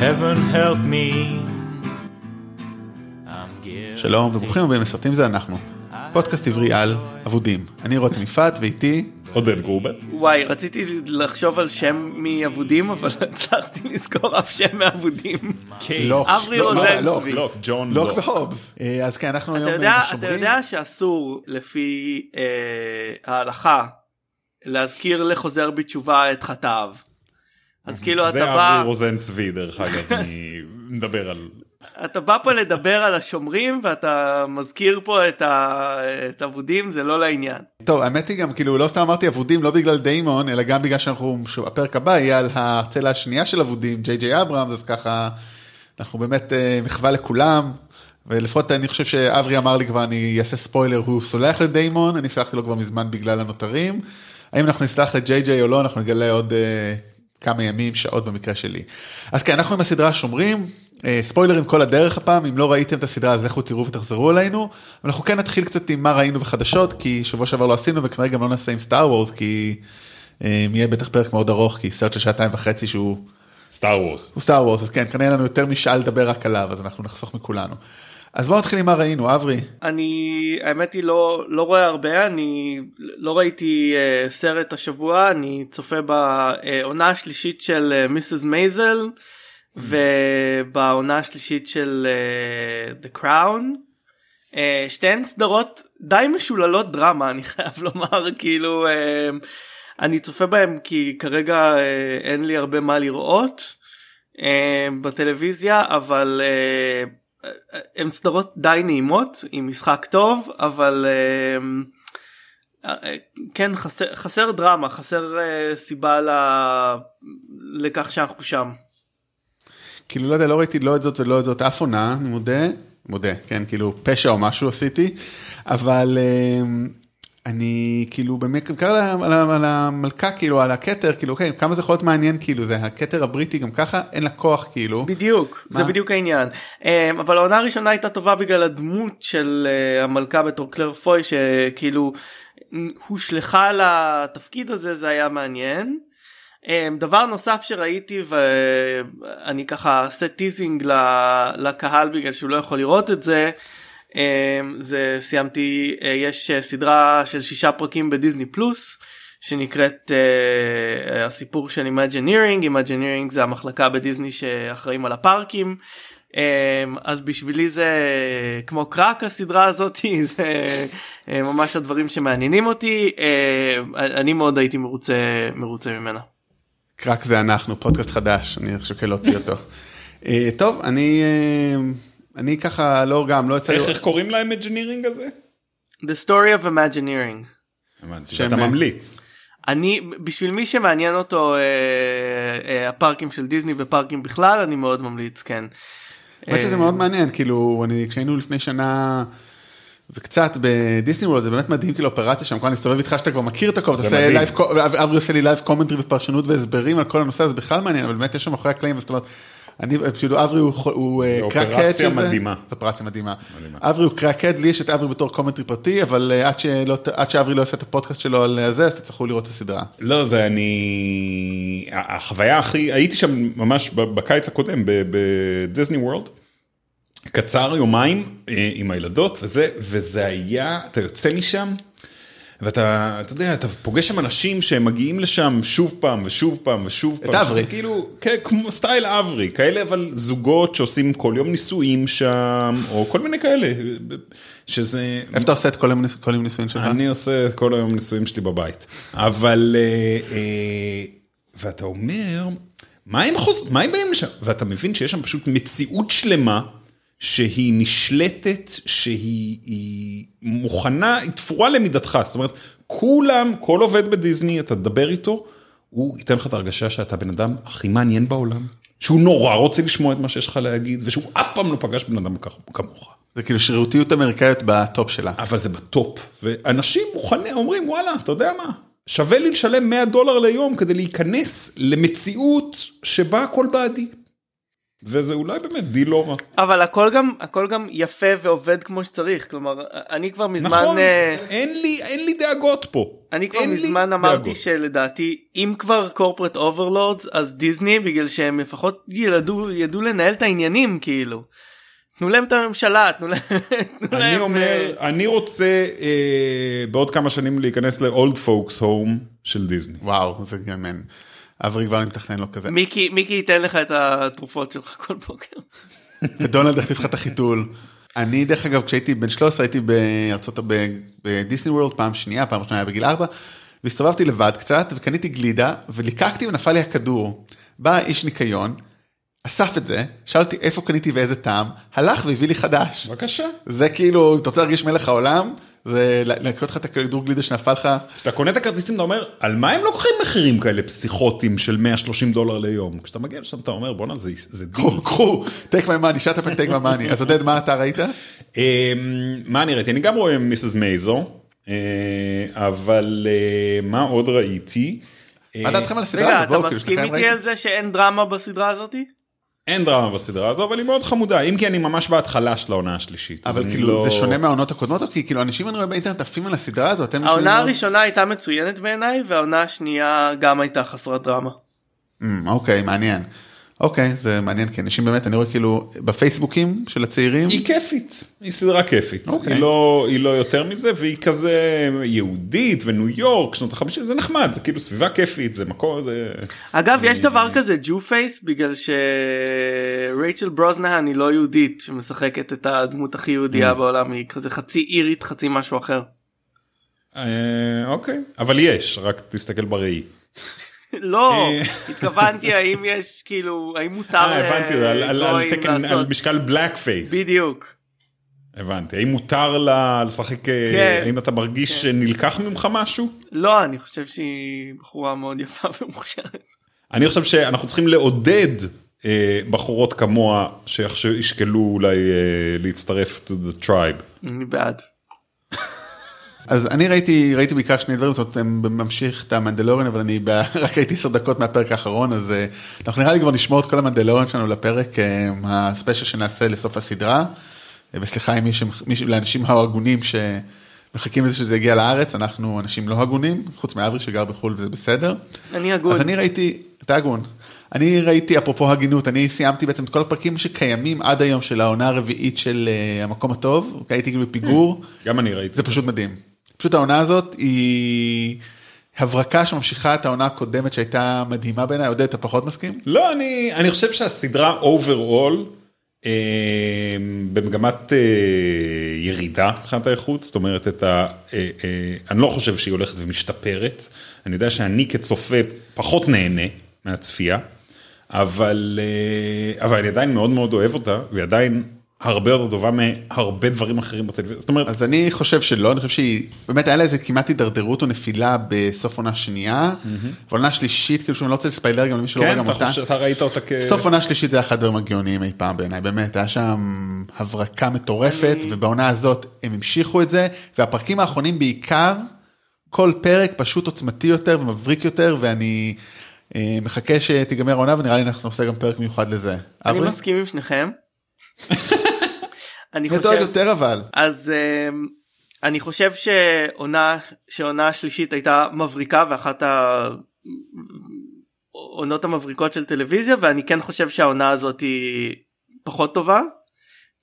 Heaven help me. שלום וברוכים הבאים לסרטים זה אנחנו. פודקאסט עברי על אבודים. אני רותם יפעת ואיתי עודד גרובר. וואי רציתי לחשוב על שם מאבודים אבל לא הצלחתי לזכור אף שם מאבודים. לוק. אברי לא, לא, רוזנצבי. לוק. לוק, ג'ון לוק לוק. והובס. אה, אז כן אנחנו היום יודע, אתה. יודע שאסור לפי אה, ההלכה להזכיר לחוזר בתשובה את חטאיו. אז כאילו אתה זה בא, אברי רוזן צבי דרך אגב, אני מדבר על... אתה בא פה לדבר על השומרים ואתה מזכיר פה את ה- את אבודים זה לא לעניין. טוב האמת היא גם כאילו לא סתם אמרתי אבודים לא בגלל דיימון אלא גם בגלל שאנחנו הפרק הבא יהיה על הצלע השנייה של אבודים ג'יי ג'יי אברהם אז ככה אנחנו באמת אה, מחווה לכולם. ולפחות אני חושב שאברי אמר לי כבר אני אעשה ספוילר הוא סולח לדיימון אני סלחתי לו כבר מזמן בגלל הנותרים. האם אנחנו נסלח לג'יי ג'יי או לא אנחנו נגלה עוד אה, כמה ימים שעות במקרה שלי. אז כן אנחנו עם הסדרה שומרים אה, ספוילרים כל הדרך הפעם אם לא ראיתם את הסדרה אז לכו תראו ותחזרו אלינו. אנחנו כן נתחיל קצת עם מה ראינו בחדשות כי שבוע שעבר לא עשינו וכנראה גם לא נעשה עם סטאר וורס כי אה, יהיה בטח פרק מאוד ארוך כי סרט של שעתיים וחצי שהוא סטאר וורס. הוא סטאר וורס אז כן כנראה לנו יותר משעה לדבר רק עליו אז אנחנו נחסוך מכולנו. אז בואו נתחיל עם מה ראינו אברי. אני האמת היא לא לא רואה הרבה אני לא ראיתי uh, סרט השבוע אני צופה בעונה השלישית של מיסס מייזל ובעונה השלישית של uh, The Crown. Uh, שתיהן סדרות די משוללות דרמה אני חייב לומר כאילו uh, אני צופה בהם כי כרגע uh, אין לי הרבה מה לראות uh, בטלוויזיה אבל uh, הן סדרות די נעימות עם משחק טוב אבל uh, uh, כן חסר, חסר דרמה חסר סיבה ל... לכך שאנחנו שם. כאילו לא יודע לא ראיתי לא את זאת ולא את זאת אף עונה אני מודה מודה כן כאילו פשע או משהו עשיתי אבל אה, אני כאילו באמת בעיקר על, על, על המלכה כאילו על הכתר כאילו אוקיי כמה זה יכול להיות מעניין כאילו זה הכתר הבריטי גם ככה אין לה כוח כאילו בדיוק מה? זה בדיוק העניין אמ, אבל העונה הראשונה הייתה טובה בגלל הדמות של אה, המלכה בתור קלר פוי שכאילו הושלכה לתפקיד הזה זה היה מעניין. אמ, דבר נוסף שראיתי ואני ככה עושה teasing לקהל בגלל שהוא לא יכול לראות את זה. אמ, זה סיימתי אה, יש אה, סדרה של שישה פרקים בדיסני פלוס שנקראת אה, הסיפור של imagineering imagineering זה המחלקה בדיסני שאחראים על הפארקים אמ, אז בשבילי זה כמו crack הסדרה הזאת זה ממש הדברים שמעניינים אותי אני מאוד הייתי מרוצה מרוצה ממנה. crack זה אנחנו פודקאסט חדש אני שוקל להוציא אותו. אה, טוב אני אה, אני ככה לא גם לא יצא לי איך קוראים להם imagineering הזה? The story of imagineering. הבנתי, אתה ממליץ. אני בשביל מי שמעניין אותו אה, אה, הפארקים של דיסני ופארקים בכלל אני מאוד ממליץ כן. האמת שזה אה, מאוד מעניין כאילו אני כשהיינו לפני שנה וקצת בדיסני וורלד זה באמת מדהים כאילו אופרציה שם כל הזמן להסתובב איתך שאתה כבר מכיר את הכל אברי עושה לי לייב קומנטרי ופרשנות והסברים על כל הנושא הזה בכלל מעניין אבל באמת יש שם מאחורי הקלעים זאת אומרת. אני פשוט אברי הוא הוא אה, זה קרקד אופרציה של זה. מדהימה. זו אופרציה מדהימה. אברי הוא קרקד לי יש את אברי בתור קומנטרי פרטי אבל אה, עד שלא עד שאברי לא עושה את הפודקאסט שלו על אה, זה אז תצטרכו לראות את הסדרה. לא זה אני החוויה הכי הייתי שם ממש בקיץ הקודם בדיסני וורלד. קצר יומיים אה, עם הילדות וזה וזה היה אתה יוצא משם. ואתה אתה יודע אתה פוגש שם אנשים שהם מגיעים לשם שוב פעם ושוב פעם ושוב פעם. אברי. שזה כאילו כן, כמו סטייל אברי כאלה אבל זוגות שעושים כל יום נישואים שם או כל מיני כאלה שזה איפה אתה עושה את כל כל הניסויים שלך? אני עושה את כל היום ניסויים שלי בבית, אבל אה, אה, ואתה אומר, מה הם חוז... מה הם באים לשם? ואתה מבין שיש שם פשוט מציאות שלמה שהיא נשלטת, שהיא היא מוכנה, היא תפורה למידתך, זאת אומרת, כולם, כל עובד בדיסני, אתה תדבר איתו, הוא ייתן לך את ההרגשה שאתה הבן אדם הכי מעניין בעולם, שהוא נורא רוצה לשמוע את מה שיש לך להגיד, ושהוא אף פעם לא פגש בן אדם כמוך. זה כאילו שרירותיות אמריקאית בטופ שלה. אבל זה בטופ, ואנשים מוכנים, אומרים וואלה, אתה יודע מה, שווה לי לשלם 100 דולר ליום כדי להיכנס למציאות שבה הכל בעדי. וזה אולי באמת דיל לא רע. אבל הכל גם הכל גם יפה ועובד כמו שצריך כלומר אני כבר מזמן נכון, אה, אין לי, אין לי דאגות פה. אני כבר מזמן אמרתי דאגות. שלדעתי אם כבר corporate overlords אז דיסני בגלל שהם לפחות ידעו ידעו לנהל את העניינים כאילו. תנו להם את הממשלה תנו להם. תנו אני להם, אומר, אה, אני רוצה אה, בעוד כמה שנים להיכנס ל-old folks home של דיסני. וואו, זה גם אין. אברי כבר מתכנן לו כזה. מיקי מיקי ייתן לך את התרופות שלך כל בוקר. ודונלד החליף לך את החיתול. אני דרך אגב כשהייתי בן 13 הייתי בארצות בדיסני וורלד פעם שנייה פעם ראשונה היה בגיל 4 והסתובבתי לבד קצת וקניתי גלידה וליקקתי ונפל לי הכדור. בא איש ניקיון, אסף את זה, שאל אותי איפה קניתי ואיזה טעם, הלך והביא לי חדש. בבקשה. זה כאילו, אתה רוצה להרגיש מלך העולם, זה לקחת לך את הכדור גלידה שנפל לך, כשאתה קונה את הכרטיסים אתה אומר, על מה הם לוקחים מחירים כאלה פסיכוטיים של 130 דולר ליום? כשאתה מגיע לשם אתה אומר, בואנה זה זה דיל. קחו, קחו, take my money, shut up and take my money. אז עודד, מה אתה ראית? אמ, מה אני ראיתי? אני גם רואה Mrs. Maisel, אה, אבל אה, מה עוד ראיתי? מה דעתכם על הסדרה רגע הזאת? אתה בואו, כאילו, מסכים איתי? על זה שאין דרמה בסדרה הזאתי? אין דרמה בסדרה הזו, אבל היא מאוד חמודה, אם כי אני ממש בהתחלה של העונה השלישית. אבל כאילו לא- זה שונה מהעונות הקודמות או כי כאילו אנשים אני רואה באינטרנט עפים על הסדרה הזאת אתם העונה נשמעים מאוד- הראשונה הייתה מצוינת בעיניי והעונה השנייה גם הייתה חסרת דרמה. אמ, אוקיי מעניין. אוקיי זה מעניין כי אנשים באמת אני רואה כאילו בפייסבוקים של הצעירים היא כיפית, היא סדרה כיפית, אוקיי. היא, לא, היא לא יותר מזה והיא כזה יהודית וניו יורק שנות החמישים זה נחמד זה כאילו סביבה כיפית זה מקום זה אגב יש דבר כזה Jew face בגלל שרייצ'ל ברוזנהן היא לא יהודית שמשחקת את הדמות הכי יהודייה בעולם היא כזה חצי אירית חצי משהו אחר. אה, אוקיי אבל יש רק תסתכל בראי. לא אה. התכוונתי האם יש כאילו האם מותר אה הבנתי על, על, על, לגויים תקן, על לעשות משקל blackface בדיוק הבנתי האם מותר לה לשחק אה, כן. האם אתה מרגיש כן. שנלקח ממך משהו לא אני חושב שהיא בחורה מאוד יפה ומוכשרת. אני חושב שאנחנו צריכים לעודד אה, בחורות כמוה שישקלו אולי אה, להצטרף to the tribe. אני בעד. אז אני ראיתי ראיתי בעיקר שני דברים זאת אומרת הם ממשיך את המנדלוריון אבל אני רק ראיתי 10 דקות מהפרק האחרון אז אה, אנחנו נראה לי כבר נשמור את כל המנדלוריון שלנו לפרק אה, הספיישל שנעשה לסוף הסדרה. אה, וסליחה עם מי ש- לאנשים ההגונים שמחכים לזה שזה יגיע לארץ אנחנו אנשים לא הגונים חוץ מאברי שגר בחו"ל וזה בסדר. אני הגון. אז אני ראיתי, אתה הגון. אני ראיתי, אפרופו הגינות, אני סיימתי בעצם את כל הפרקים שקיימים עד היום של העונה הרביעית של המקום הטוב, הייתי כאילו בפיגור, גם אני ראיתי. זה פשוט מדהים. פשוט העונה הזאת היא הברקה שממשיכה את העונה הקודמת שהייתה מדהימה בעיניי, עודד, אתה פחות מסכים? לא, אני, אני חושב שהסדרה overall אה, במגמת אה, ירידה מבחינת האיכות, זאת אומרת, ה, אה, אה, אני לא חושב שהיא הולכת ומשתפרת, אני יודע שאני כצופה פחות נהנה מהצפייה, אבל, אה, אבל אני עדיין מאוד מאוד אוהב אותה, והיא עדיין הרבה יותר טובה מהרבה דברים אחרים בטלוויזיה, זאת אומרת, אז אני חושב שלא, אני חושב שהיא, באמת היה לה איזה כמעט הידרדרות או נפילה בסוף עונה שנייה, ועונה שלישית, כאילו שאני לא רוצה לספיילר גם למי שלא כן, גם אתה אותה. חושב, אתה ראית אותה כ... סוף עונה שלישית זה היה אחד הדברים הגאוניים אי פעם בעיניי, באמת, היה שם הברקה מטורפת, אני- ובעונה הזאת הם המשיכו את זה, והפרקים האחרונים בעיקר, כל פרק פשוט עוצמתי יותר ומבריק יותר, ואני אה, מחכה שתיגמר העונה, ונראה לי אנחנו נעשה גם פרק מיוחד לזה. אני? מסכים עם שניכם. אני חושב יותר אבל? אז אמ, אני חושב שעונה שעונה שלישית הייתה מבריקה ואחת העונות המבריקות של טלוויזיה ואני כן חושב שהעונה הזאת היא פחות טובה.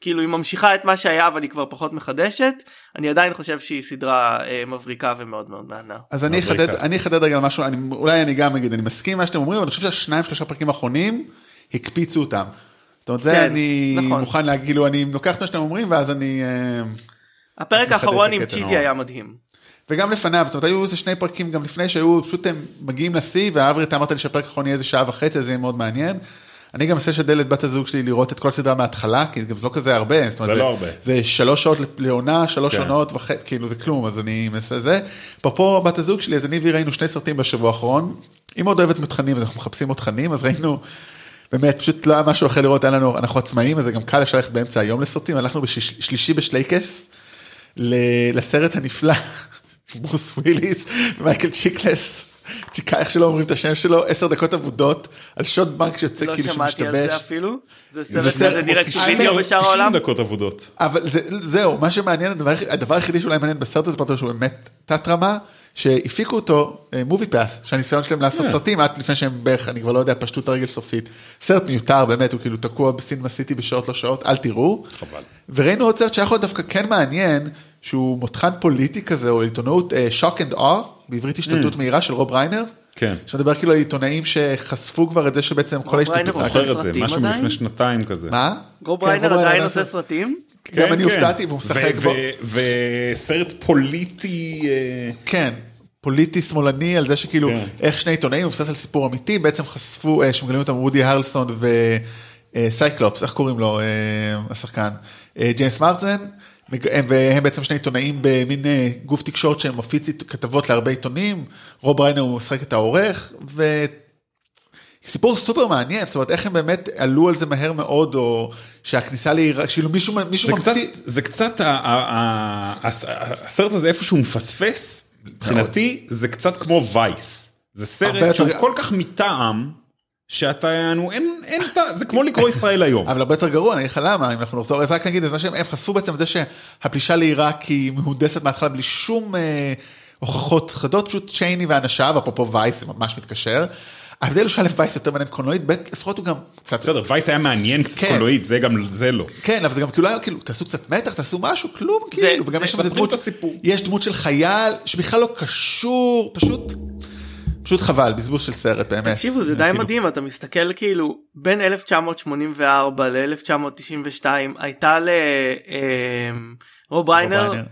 כאילו היא ממשיכה את מה שהיה אבל היא כבר פחות מחדשת אני עדיין חושב שהיא סדרה אה, מבריקה ומאוד מאוד מהנה. אז אני. אחדד, אני אחדד רגע על משהו, אני, אולי אני גם אגיד, אני מסכים עם מה שאתם אומרים, אבל אני חושב שהשניים שלושה פרקים האחרונים הקפיצו אותם. זאת אומרת, זה כן, אני נכון. מוכן להגיד, כאילו, אני לוקח את מה שאתם אומרים, ואז אני... אה, הפרק האחרון עם נורא. היה מדהים. וגם לפניו, זאת אומרת, היו איזה שני פרקים גם לפני שהיו, פשוט הם מגיעים לשיא, ואברי, אתה אמרת לי שהפרק האחרון יהיה איזה שעה וחצי, זה יהיה מאוד מעניין. אני גם מנסה לשדל את בת הזוג שלי לראות את כל הסדרה מההתחלה, כי גם זה לא כזה הרבה, זאת אומרת, זה לא הרבה. זה שלוש שעות לעונה, שלוש כן. עונות וחצי, כאילו זה כלום, אז אני מנסה זה. אפרופו בת הזוג שלי, אז אני והיא ראינו שני סרטים בשבוע האחרון, היא מאוד אוהבת תכנים, אז אנחנו מחפשים עוד תכנים, אז ראינו, באמת, פשוט לא היה משהו אחר לראות, היה לנו, אנחנו עצמאים, אז זה גם קל אפשר ללכת באמצע היום לסרטים, הלכנו בשלישי בשלייקס, ל- לסרט הנפלא, ברוס וויליס ומייקל צ'יקלס, צ'יקה, איך שלא אומרים את השם שלו, עשר דקות אבודות, על שוט בנק שיוצא לא כאילו שמעתי על זה שמשתבש. אפילו. זה זה סרט סרט כזה direct וידאו 90 בשאר העולם. 90 דקות אבודות. אבל זה, זהו, מה שמעניין, הדבר, הדבר היחידי שאולי מעניין בסרט הזה, פרטו שהוא באמת תת רמה, שהפיקו אותו מובי פאס, שהניסיון שלהם לעשות כן. סרטים, עד לפני שהם בערך, אני כבר לא יודע, פשטו את הרגל סופית. סרט מיותר, באמת, הוא כאילו תקוע בסינמה סיטי בשעות לא שעות, אל תראו. חבל. וראינו עוד סרט שהיה יכול דווקא כן מעניין, שהוא מותחן פוליטי כזה, או עיתונאות Shock and Awe, בעברית השתלטות מהירה של רוב ריינר. כן. שמדבר כאילו על עיתונאים שחשפו כבר את זה שבעצם כל ריינר ההשתלטות... עושה זוכר את זה, סרטים משהו עדיין? מלפני שנתיים כזה. מה? רוב כן, ריינר עדיין עושה- עושה סרטים? גם אני כן. הופתעתי והוא משחק בו. וסרט פוליטי, אה, כן, פוליטי שמאלני על זה שכאילו כן. איך שני עיתונאים, מבוסס על סיפור אמיתי, בעצם חשפו, אה, שמגלים אותם וודי הרלסון וסייקלופס, איך קוראים לו, אה, השחקן, אה, ג'יימס מרטן, מג- הם- והם בעצם שני עיתונאים במין אה, גוף תקשורת שמפיץ כתבות להרבה עיתונים, רוב ריינר הוא משחק את העורך, ו... סיפור סופר מעניין, זאת אומרת איך הם באמת עלו על זה מהר מאוד, או שהכניסה לעיראק, כאילו מישהו, מישהו זה קצת, ממציא, זה קצת, ה- ה- ה- הס- הסרט הזה איפשהו מפספס, מבחינתי זה קצת כמו וייס. זה סרט שהוא כל כך מטעם, שאתה, נו, אין, אין, זה כמו לקרוא ישראל היום. אבל הרבה יותר גרוע, אני אגיד לך למה, אם אנחנו נחזור, אז רק נגיד, אז מה שהם הם חשפו בעצם את זה שהפלישה לעיראק היא מהונדסת מההתחלה בלי שום אה, הוכחות חדות, פשוט צ'ייני ואנשיו, אפרופו וייס, זה ממש מתקשר. ההבדל הוא שא' וייס יותר מעניין קולנועית, ב' לפחות הוא גם קצת, בסדר, וייס היה מעניין קצת כן. קולנועית, זה גם, זה לא. כן, אבל זה גם כאילו היה כאילו, תעשו קצת מתח, תעשו משהו, כלום כאילו, וגם זה- יש שם איזה דמות. יש דמות של חייל שבכלל לא קשור, פשוט, פשוט חבל, בזבוז של סרט באמת. תקשיבו זה די כאילו, מדהים אתה מסתכל כאילו בין 1984 ל-1992 הייתה לרוב ריינר ריינר.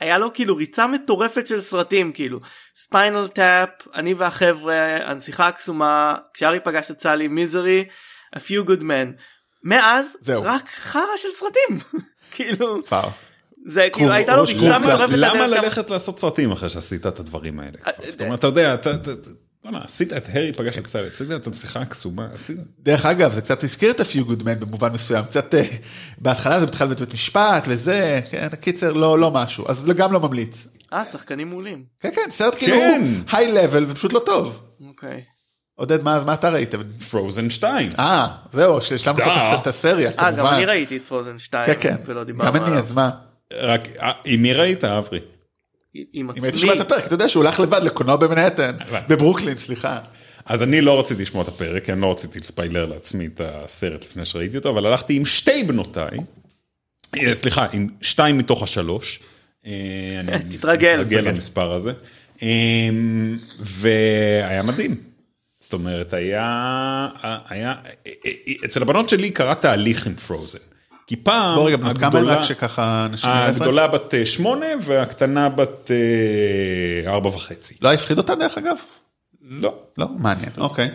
היה לו כאילו ריצה מטורפת של סרטים כאילו ספיינל טאפ אני והחבר'ה הנסיכה הקסומה כשארי פגש את סלי מיזרי a few good men מאז זהו. רק חרא של סרטים כאילו וואו. זה כאילו הייתה לו ריצה מטורפת למה 1900. ללכת לעשות סרטים אחרי שעשית את הדברים האלה? אה, זאת אומרת, אתה יודע, בוא'נה, עשית את הרי פגש את צה"ל, עשית את הנסיכה הקסומה, עשית... דרך אגב, זה קצת הזכיר את ה-few good men במובן מסוים, קצת אה, בהתחלה זה בכלל בבית משפט וזה, כן, קיצר, לא, לא משהו, אז גם לא ממליץ. אה שחקנים מעולים כן, כן, סרט כאילו כן. היי לבל ופשוט לא טוב. אוקיי. עודד, מה, אז מה אתה ראית? פרוזן 2. אה, זהו, שהשלמנו פה את הסריה, אה גם כמובן. אני ראיתי את פרוזן 2 כן, כן, גם אני. אז מה? רק, אה, עם מי ראית, אברי? עם אם היית עצמי. שומע את הפרק, אתה יודע שהוא הלך לבד לקולנוע במנהטן, הבנתי. בברוקלין, סליחה. אז אני לא רציתי לשמוע את הפרק, כי אני לא רציתי לספיילר לעצמי את הסרט לפני שראיתי אותו, אבל הלכתי עם שתי בנותיי, אה, סליחה, עם שתיים מתוך השלוש. אה, תתרגל. תתרגל. למספר הזה. אה, והיה מדהים. זאת אומרת, היה, היה, אצל הבנות שלי קרה תהליך עם פרוזן. כי פעם, בוא רגע, בנות כמה הן רק שככה אנשים... הגדולה בת אה, שמונה והקטנה בת אה, ארבע וחצי. לא הפחיד אותה דרך אגב? לא. לא, מעניין, אוקיי.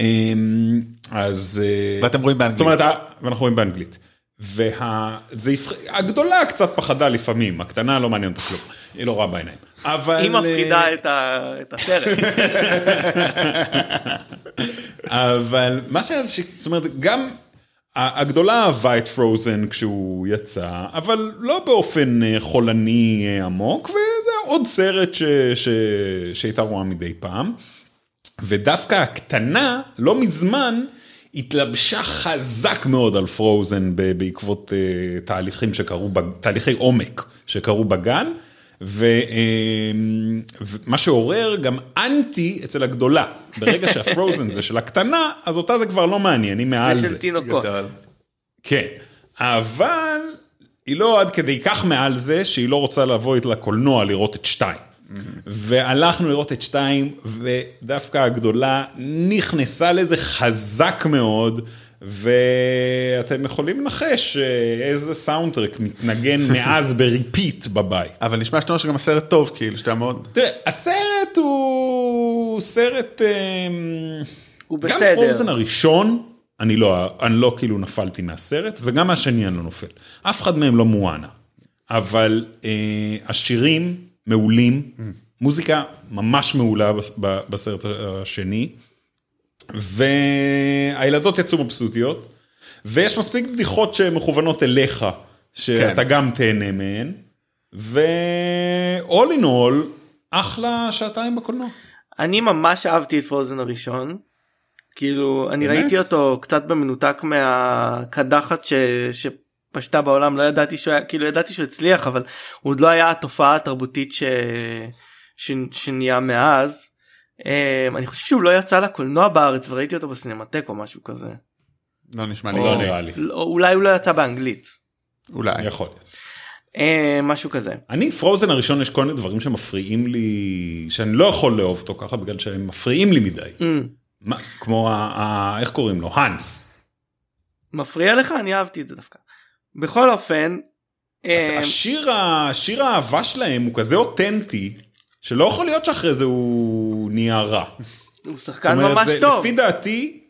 אמ, אז... אה, ואתם רואים באנגלית. זאת אומרת, ואנחנו רואים באנגלית. והגדולה קצת פחדה לפעמים, הקטנה לא מעניין אותה כלום, היא לא רואה בעיניים. אבל... היא אה, מפחידה את ה- את הסרט. אבל מה שהיה זה ש... זאת אומרת, גם הגדולה אהבה את פרוזן כשהוא יצא, אבל לא באופן אה, חולני אה, עמוק, וזה עוד סרט. שהייתה רואה מדי פעם. ודווקא הקטנה, לא מזמן, התלבשה חזק מאוד על פרוזן בעקבות uh, תהליכים שקרו, תהליכי עומק שקרו בגן, ומה שעורר גם אנטי אצל הגדולה. ברגע שהפרוזן זה של הקטנה, אז אותה זה כבר לא מעניין, היא מעל זה זה. של תינוקות. כן, אבל היא לא עד כדי כך מעל זה שהיא לא רוצה לבוא איתה לקולנוע לראות את שתיים. והלכנו לראות את שתיים, ודווקא הגדולה נכנסה לזה חזק מאוד, ואתם יכולים לנחש אה, איזה סאונדטרק מתנגן מאז ב repeat בבית. אבל נשמע שאתה אומר שגם הסרט טוב, כאילו, שאתה מאוד... תראה, הסרט הוא סרט... אמ, הוא גם בסדר. פרוזן הראשון, אני לא, אני לא כאילו נפלתי מהסרט, וגם מהשני אני לא נופל. אף אחד מהם לא מואנה. אבל אה, השירים מעולים, מוזיקה ממש מעולה בסרט השני, והילדות יצאו מבסוטיות, ויש מספיק בדיחות שמכוונות אליך, שאתה כן. גם תהנה מהן, ו-all in all, אחלה שעתיים בקולנוע. אני ממש אהבתי את פרוזן הראשון. כאילו אני באמת? ראיתי אותו קצת במנותק מהקדחת ש... שפשטה בעולם לא ידעתי שהוא היה כאילו ידעתי שהוא הצליח אבל הוא עוד לא היה התופעה התרבותית ש... ש... שנהיה מאז. Um, אני חושב שהוא לא יצא לקולנוע בארץ וראיתי אותו בסינמטק או משהו כזה. לא נשמע לי. לא נראה לי. לא, אולי הוא לא יצא באנגלית. אולי. יכול להיות. Uh, משהו כזה. אני פרוזן הראשון יש כל מיני דברים שמפריעים לי, שאני לא יכול לאהוב אותו ככה בגלל שהם מפריעים לי מדי. מה, כמו ה... איך קוראים לו? האנס. מפריע לך? אני אהבתי את זה דווקא. בכל אופן. אז השיר, ה... שיר האהבה שלהם הוא כזה אותנטי, שלא יכול להיות שאחרי זה הוא נהיה רע. הוא שחקן אומרת, ממש זה- טוב. לפי דעתי,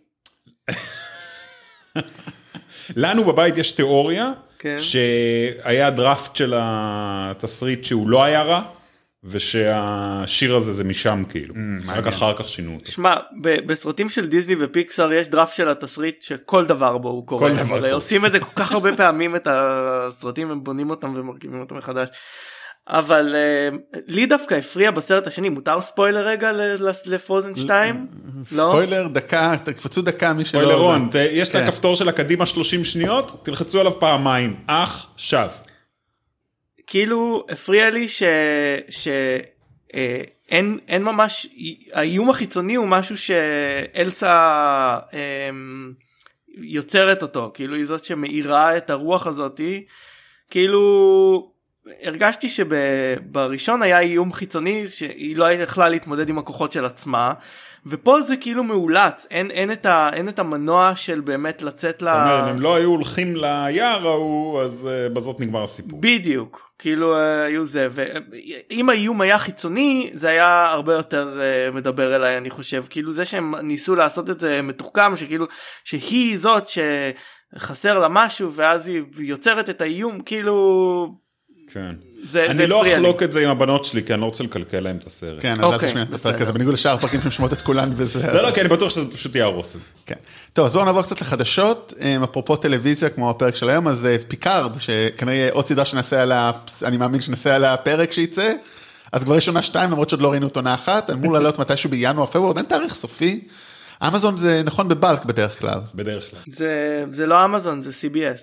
לנו בבית יש תיאוריה, כן. שהיה דראפט של התסריט שהוא לא היה רע, ושהשיר הזה זה משם כאילו, רק מעניין. אחר כך שינו אותו. שמע, ב- בסרטים של דיסני ופיקסאר יש דראפט של התסריט שכל דבר בו הוא קורה. כל דבר קורה. עושים את זה כל כך הרבה פעמים את הסרטים הם בונים אותם ומרכיבים אותם מחדש. אבל אה, לי דווקא הפריע בסרט השני מותר ספוילר רגע לפרוזן 2? לא? ספוילר דקה, תקפצו דקה מי שלא... ספוילרון, יש את כן. הכפתור של הקדימה 30 שניות, תלחצו עליו פעמיים, עכשיו. כאילו הפריע לי ש... ש... אה, אין, אין ממש האיום החיצוני הוא משהו שאלסה אה, יוצרת אותו כאילו היא זאת שמאירה את הרוח הזאתי כאילו הרגשתי שבראשון היה איום חיצוני שהיא לא יכלה להתמודד עם הכוחות של עצמה ופה זה כאילו מאולץ אין, אין, את, ה, אין את המנוע של באמת לצאת ל... זאת אומרת, אם הם לא היו הולכים ליער ההוא, אז אה, בזאת נגמר הסיפור. בדיוק כאילו אה, היו זה ואם האיום היה חיצוני זה היה הרבה יותר אה, מדבר אליי אני חושב כאילו זה שהם ניסו לעשות את זה מתוחכם שכאילו שהיא זאת שחסר לה משהו ואז היא יוצרת את האיום כאילו כן. זה זה אני לא הפריע לי. אחלוק את זה עם הבנות שלי, כי אני לא רוצה לקלקל להם את הסרט. כן, אני יודעת אוקיי, לשמיע את הפרק. הזה, בניגוד לשאר הפרקים שהם שמות את כולן וזה. לא, לא, כי אני בטוח שזה פשוט יהרוס את זה. כן. טוב, אז בואו נעבור קצת לחדשות, אמ, אפרופו טלוויזיה כמו הפרק של היום, אז אה, פיקארד, שכנראה עוד סדרה שנעשה עליה, אני מאמין שנעשה עליה פרק שייצא, אז כבר יש עונה שתיים, למרות שעוד לא ראינו את עונה אחת, אמור לעלות מתישהו בינואר, פברואר, עוד אין תאריך סופי. אמזון זה נכון בבלק בדרך כלל. בדרך כלל. זה זה לא אמזון זה CBS.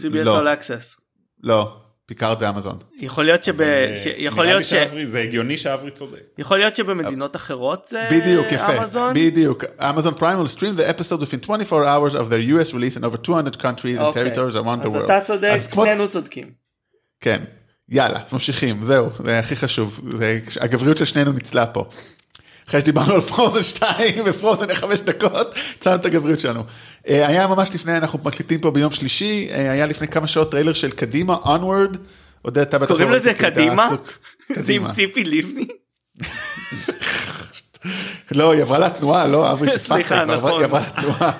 CBS לא. All Access. לא, פיקארד זה אמזון. יכול להיות שב... אה, ש... יכול להיות ש... זה הגיוני שאברי צודק. יכול להיות שבמדינות אחרות זה בדיוק, יפה, אמזון. בדיוק. אמזון Prime will stream the episode within 24 hours of their US release in over 200 countries and אוקיי. territories around the אז world. אתה צודק, אז שנינו צודקים. כן, יאללה, אז ממשיכים, זהו, זה הכי חשוב, הגבריות של שנינו ניצלה פה. אחרי שדיברנו על פרוזן 2 ופרוזן 5 דקות, הצלנו את הגבריות שלנו. אה, היה ממש לפני, אנחנו מקליטים פה ביום שלישי, אה, היה לפני כמה שעות טריילר של קדימה, onward, עודד, אתה בטח קוראים לא לזה קדימה? זה עם. ציפי לבני? לא, היא עברה לתנועה, לא, אברי, פספסת, היא סליחה, כבר עברה- נכון. היא עברה לתנועה.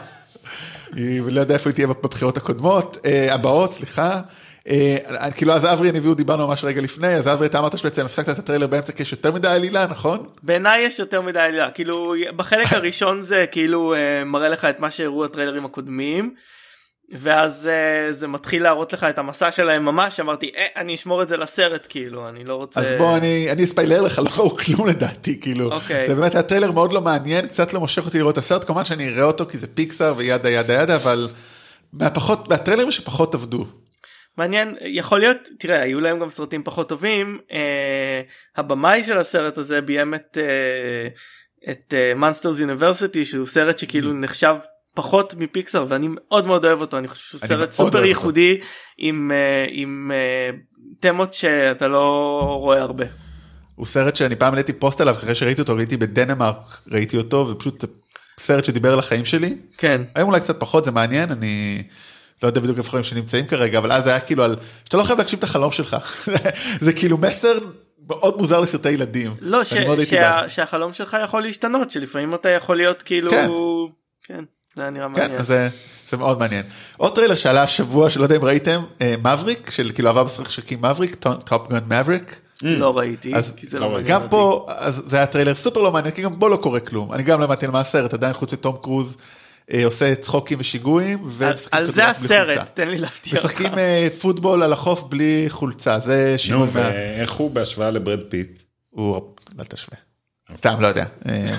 היא לא יודע איפה היא תהיה בבחירות הקודמות, אה, הבאות, סליחה. אה, כאילו אז אברי אני והוא דיברנו ממש רגע לפני, אז אברי אתה אמרת שבעצם הפסקת את הטריילר באמצע כי יש יותר מדי עלילה, נכון? בעיניי יש יותר מדי עלילה כאילו בחלק הראשון זה כאילו אה, מראה לך את מה שהראו הטריילרים הקודמים. ואז אה, זה מתחיל להראות לך את המסע שלהם ממש אמרתי אה, אני אשמור את זה לסרט כאילו אני לא רוצה אז בוא אני אני אספיילר לך לא ראו כלום לדעתי כאילו אוקיי. זה באמת היה טריילר מאוד לא מעניין קצת לא מושך אותי לראות את הסרט כמובן שאני אראה אותו כי זה פיקסאר ו yada yada yada אבל מהפחות מהטריילרים שפחות עבדו. מעניין יכול להיות תראה היו להם גם סרטים פחות טובים אה, הבמאי של הסרט הזה ביים את אה, את מאנסטרס יוניברסיטי שהוא סרט שכאילו נחשב פחות מפיקסאר ואני מאוד מאוד אוהב אותו אני חושב שהוא סרט סופר אוהב אותו. ייחודי עם אה, עם אה, תמות שאתה לא רואה הרבה. הוא סרט שאני פעם העליתי פוסט עליו אחרי שראיתי אותו ראיתי בדנמרק ראיתי אותו ופשוט סרט שדיבר על החיים שלי. כן היום אולי קצת פחות זה מעניין אני לא יודע בדיוק איפה החיים שנמצאים כרגע אבל אז היה כאילו על שאתה לא חייב להגשים את החלום שלך זה כאילו מסר מאוד מוזר לסרטי ילדים. לא ש, שה, בעד. שהחלום שלך יכול להשתנות שלפעמים אתה יכול להיות כאילו כן. כן זה היה נראה כן מעניין. זה, זה מאוד מעניין. עוד טריילר שעלה השבוע שלא יודע אם ראיתם מבריק של כאילו אהבה בשחקים מבריק Top Gun מבריק. לא ראיתי כי זה לא לא. מעניין גם. פה זה היה טריילר סופר לא מעניין כי גם בו לא קורה כלום אני גם לא הבנתי על מה הסרט עדיין חוץ מתום קרוז אה, עושה צחוקים ושיגועים. על, זה. הסרט תן לי להפתיע אותך. משחקים אה, פוטבול על החוף בלי חולצה זה שינוי נו. ואיך הוא בהשוואה לברד פיט? הוא אל תשווה. סתם לא יודע. אה,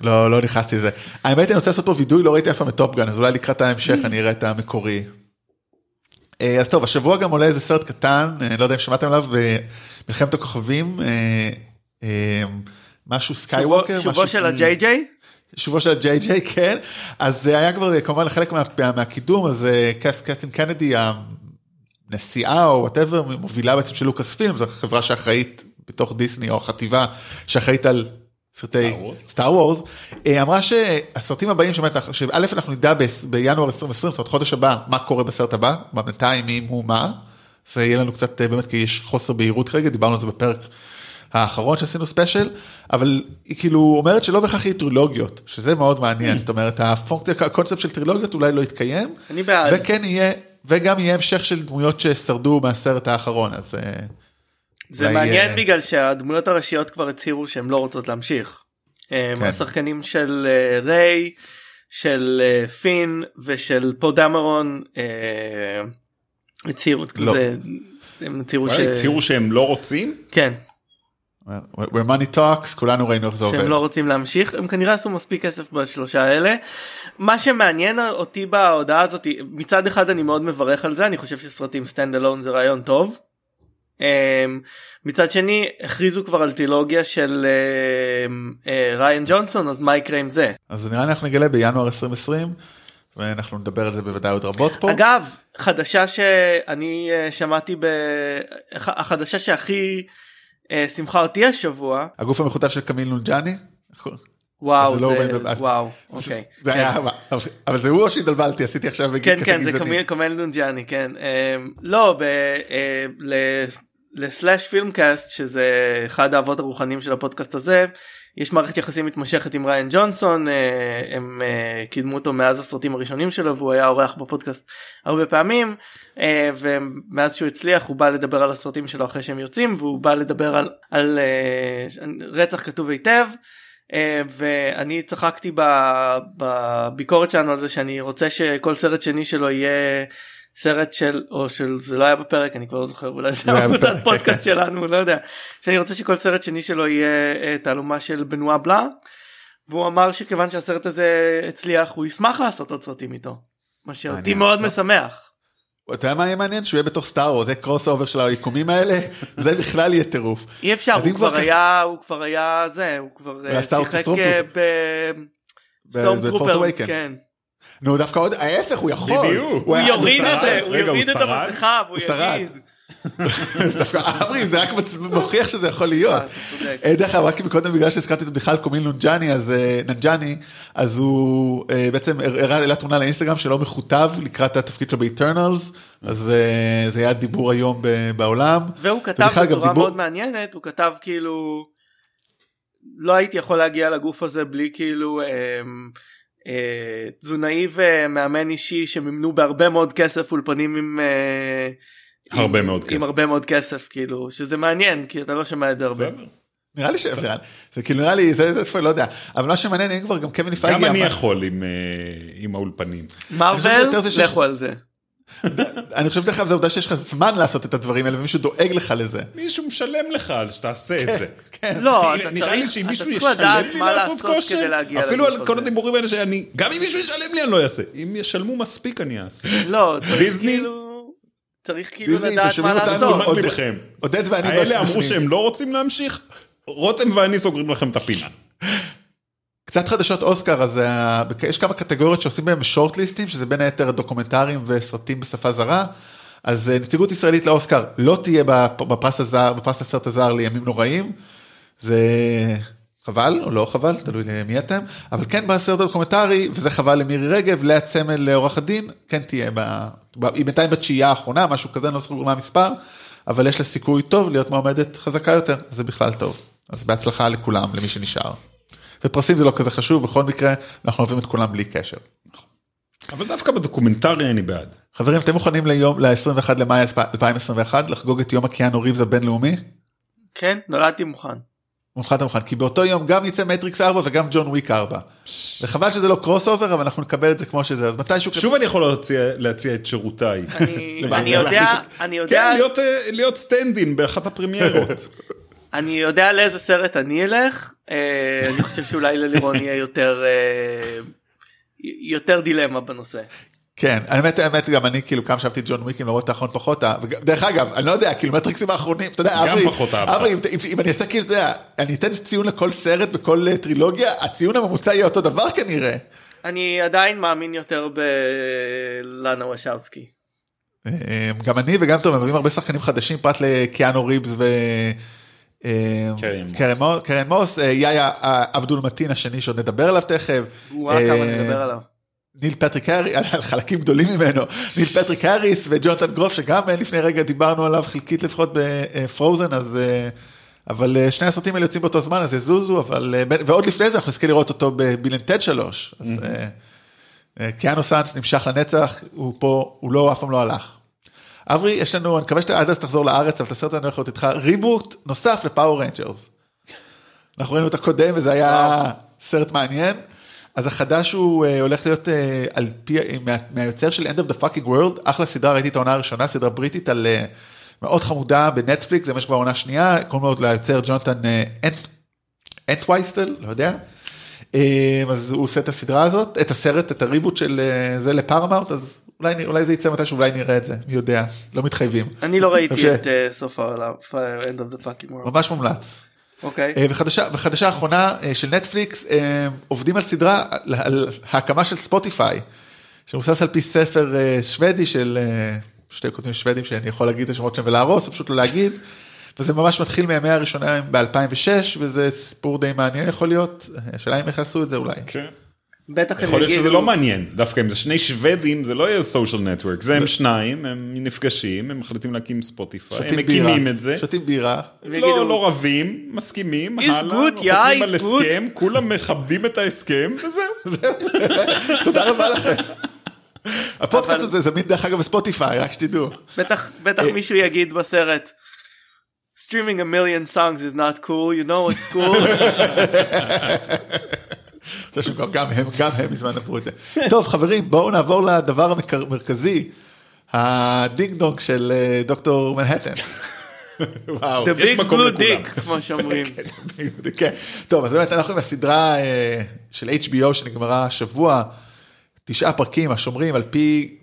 לא לא נכנסתי לזה. האמת אני רוצה לעשות פה וידוי לא ראיתי אף פעם את Top Gun אז אולי לקראת ההמשך אני אראה את המקורי. אה, אז טוב השבוע גם עולה איזה סרט קטן אה, לא יודע אם שמעתם עליו אה, מלחמת הכוכבים אה, אה, משהו סקייווקר. שובו משהו של ה-JJ? שובו של הג'יי ג'יי כן אז זה היה כבר כמובן חלק מה, מה, מהקידום אז אה, קת'- קת'לין קנדי הנשיאה או whatever מובילה בעצם של Lucasfilm זו חברה שאחראית בתוך דיסני או חטיבה שאחראית על סרטי. Star Wars אה, אמרה שהסרטים הבאים שא' אנחנו נדע ב- בינואר 2020 זאת אומרת חודש הבא מה קורה בסרט הבא מה בינתיים מי הוא מה. זה יהיה לנו קצת אה, באמת כי יש חוסר בהירות כרגע דיברנו על זה בפרק האחרון שעשינו ספיישל אבל היא כאילו אומרת שלא בהכרח יהיו טרילוגיות שזה מאוד מעניין זאת אומרת הפונקציה הקונספט של טרילוגיות אולי לא יתקיים אני בעד. וכן יהיה וגם יהיה המשך של דמויות ששרדו מהסרט האחרון אז אה, זה מעניין אה, בגלל שהדמויות הראשיות כבר הצהירו שהן לא רוצות להמשיך. כן. כן. השחקנים של אה, ריי, של אה, פין ושל פו דמרון אה, הצהירו את לא. זה. הם הצהירו ש... הצהירו שהם לא רוצים? כן, where money talks כולנו ראינו איך זה עובד. שהם לא רוצים להמשיך הם כנראה עשו מספיק כסף בשלושה האלה. מה שמעניין אותי בהודעה הזאת מצד אחד אני מאוד מברך על זה אני חושב שסרטים stand alone זה רעיון טוב. אמ, מצד שני הכריזו כבר על טרילוגיה של אמ, אה, ריאן ג'ונסון אז מה יקרה עם זה. אז נראה לי אנחנו נגלה בינואר 2020 ואנחנו נדבר על זה בוודאי עוד רבות פה. אגב חדשה שאני אה, שמעתי ב... החדשה שהכי שמחה אותי השבוע הגוף המחוטב של קומייל נאנג'יאני. וואו זה לא זה, אז- וואו אוקיי. זה היה אבל- אבל זה הוא או שהתבלבלתי עשיתי עכשיו כן קטע כן זה. קמיל נונג'אני כן אמ, לא אה, לסלאש פילמקאסט שזה אחד האבות הרוחניים של הפודקאסט הזה יש מערכת יחסים מתמשכת עם ריין ג'ונסון אה, הם אה, קידמו אותו מאז הסרטים הראשונים שלו והוא היה אורח בפודקאסט הרבה פעמים אה, ומאז שהוא הצליח הוא בא לדבר על הסרטים שלו אחרי שהם יוצאים והוא בא לדבר על, על רצח כתוב היטב. ואני צחקתי בביקורת שלנו על זה שאני רוצה שכל סרט שני שלו יהיה סרט של או של זה לא היה בפרק אני כבר לא זוכר אולי זה זה היה בקבוצת בפרק, פודקאסט שלנו לא יודע שאני רוצה שכל סרט שני שלו יהיה אה, תעלומה של בנואה בלאנק והוא אמר שכיוון שהסרט הזה הצליח הוא ישמח לעשות עוד סרטים איתו. מה שאותי. מאוד לא. משמח. אתה יודע מה יהיה מעניין שהוא יהיה בתוך Star Wars זה crossover של היקומים האלה זה בכלל יהיה טירוף. אי אפשר הוא כבר היה הוא כבר היה זה הוא כבר אה, שיחק אה. ב- stormtrooper. כן. נו דווקא עוד ההפך הוא יכול. בדיוק. הוא יוריד? את זה הוא יוריד את? המסכה והוא. יגיד. זה דווקא אברי זה רק מוכיח שזה יכול להיות. אה. אה, דרך אגב רק מקודם בגלל שהזכרתי את בכלל קומייל נאנג'יאני אז אה, נאנג'יאני אז הוא בעצם הראה תמונה לאינסטגרם שלו מחוטב לקראת התפקיד שלו ב-Eternals אז זה היה דיבור היום בעולם. והוא כתב בצורה מאוד מעניינת הוא כתב כאילו לא הייתי יכול להגיע לגוף הזה בלי כאילו אה, תזונאי ומאמן אישי שמימנו בהרבה מאוד כסף אולפנים עם אה, הרבה עם- מאוד עם כסף. הרבה מאוד כסף כאילו שזה מעניין כי אתה לא שומע את זה הרבה. נראה לי ש... זה- זה כאילו נראה לי זה זה לא יודע אבל מה שמעניין אם כבר גם קווין פייגי גם אני יכול עם, אה, עם האולפנים. מרוויל לכו על זה. אני חושב דרך אגב זה העובדה שיש לך זמן לעשות את הדברים האלה ומישהו דואג לך לזה. מישהו משלם לך על שתעשה את זה. כן. לא אתה נראה לי צריך שאם אתה מישהו צריך ישלם לדעת לי מה לעשות כדי כושר, להגיע אפילו לגוף על כל. הדיבורים האלה שאני, גם אם מישהו ישלם לי אני לא אעשה. אם ישלמו מספיק אני אעשה. לא צריך דיסני? כאילו צריך כאילו לדעת מה? לעשות. עודד ואני האלה באופן אמרו. שהם לא רוצים להמשיך, רותם ואני סוגרים לכם את הפינה. קצת חדשות אוסקר אז אה, יש כמה קטגוריות שעושים בהם שורט ליסטים שזה בין היתר דוקומנטרים וסרטים בשפה זרה. אז אה, נציגות ישראלית לאוסקר לא תהיה בפ- בפרס הזר בפרס הסרט הזר לימים נוראים. זה חבל או לא חבל תלוי למי אתם אבל כן בסרט הדוקומנטרי וזה חבל למירי רגב לאה צמל לעורך הדין כן תהיה. ב... היא בינתיים בתשיעייה האחרונה משהו כזה אני לא זוכר מה המספר אבל יש לה סיכוי טוב להיות מועמדת חזקה יותר זה בכלל טוב אז בהצלחה לכולם למי שנשאר. ופרסים זה לא כזה חשוב בכל מקרה אנחנו אוהבים את כולם בלי קשר. אבל דווקא בדוקומנטרי אני בעד. חברים אתם מוכנים ליום ל-21 למאי 2021 לחגוג את יום הקיאנו ריבס הבינלאומי? כן נולדתי מוכן. מוכן אתה מוכן כי באותו יום גם יצא מטריקס 4 וגם ג'ון וויק 4. וחבל שזה לא crossover אבל אנחנו נקבל את זה כמו שזה אז מתישהו שוב אני יכול להציע, את שירותיי. אני יודע אני יודע כן, להיות, אה, להיות סטנדין באחת הפרמיירות. אני יודע לאיזה סרט אני אלך, אה, אני חושב שאולי ללירון יהיה יותר אה, יותר דילמה בנושא. כן, האמת, האמת, גם אני כאילו כמה שאהבתי ג'ון וויקים למרות האחרון פחות, דרך אגב, אני לא יודע, כאילו מהטריקסים האחרונים, אתה יודע, אברי. אברי, אם, אם, אם אני אעשה כאילו, אתה יודע, אני אתן ציון לכל סרט בכל אה, טרילוגיה, הציון הממוצע יהיה אותו דבר כנראה. אני עדיין מאמין יותר בלאנה וושבסקי. אה, גם אני וגם טוב, מביאים הרבה שחקנים חדשים פרט לקיאנו ריבס ו... אה, קרי אן מוס. אה, יאיה אה, עבדול מתין השני שעוד נדבר עליו תכף. אה. ניל פטריק הארי, על חלקים גדולים ממנו, ניל פטריק האריס וג'ונתן גרוף שגם אה, לפני רגע דיברנו עליו חלקית לפחות בפרוזן אז אה, אבל אה, שני הסרטים האלה יוצאים באותו זמן אז יזוזו אבל אה, ועוד לפני זה אנחנו נזכה לראות אותו ב-Bill and Ted 3 אז אה, אה, Keanussance נמשך לנצח הוא פה הוא לא אף פעם לא הלך. אברי יש לנו אני מקווה שעד אז תחזור לארץ אבל אני הולך לראות איתך reboot נוסף ל-Power Rangers. אנחנו ראינו את הקודם וזה היה סרט מעניין. אז החדש הוא אה, הולך להיות אה, על פי, מה, מהיוצר של End of the fucking world, אחלה סדרה, ראיתי את העונה הראשונה, סדרה בריטית על אה, מאוד חמודה בנטפליקס, זה מה שכבר עונה שנייה, קוראים לו ליוצר ג'ונתן אנט- אנטווייסטל, לא יודע. אה, אז הוא עושה את הסדרה הזאת, את הסרט, את הריבוט של אה, זה לפרמאוט, אז אולי, אולי זה יצא מתישהו, אולי נראה את זה, מי יודע, לא מתחייבים. אני לא ראיתי חושב- את אה, סוף העולם, End of the fucking world. ממש מומלץ. אוקיי. אה, וחדשה, וחדשה אחרונה אה, של נטפליקס, אה, עובדים על סדרה על, על ההקמה של ספוטיפיי, שמבוסס על פי ספר אה, שוודי של אה, שתי כותבים שוודים שאני יכול להגיד את השמות שלהם ולהרוס, פשוט לא להגיד, וזה ממש מתחיל מהימי הראשונה ב-2006, וזה סיפור די מעניין יכול להיות, השאלה אם איך עשו את זה אולי. כן. בטח הם יכול להיות שזה יגידו- לא מעניין, דווקא אם זה שני שוודים זה לא יהיה סושיאל נטוורק, זה הם שניים, הם נפגשים, הם מחליטים להקים ספוטיפיי, הם מקימים את זה, שותים בירה, לא, לא רבים, מסכימים, הלאה, good, yeah, חותמים על. הסכם, כולם מכבדים את ההסכם, וזהו. תודה רבה לכם. הפודקאסט הזה זמין דרך אגב בספוטיפיי, רק שתדעו. בטח בטח אה. מישהו יגיד בסרט. Streaming a million songs is not cool, you know what's cool. אני חושב שגם הם, גם הם מזמן עברו את זה. טוב חברים בואו נעבור לדבר המרכזי, ה ding dong של אה, דוקטור מנהטן. וואו. The יש big מקום blue לכולם. dick כמו שאומרים. כן. טוב אז באמת אנחנו עם הסדרה אה, של HBO שנגמרה השבוע, תשעה פרקים השומרים על פי,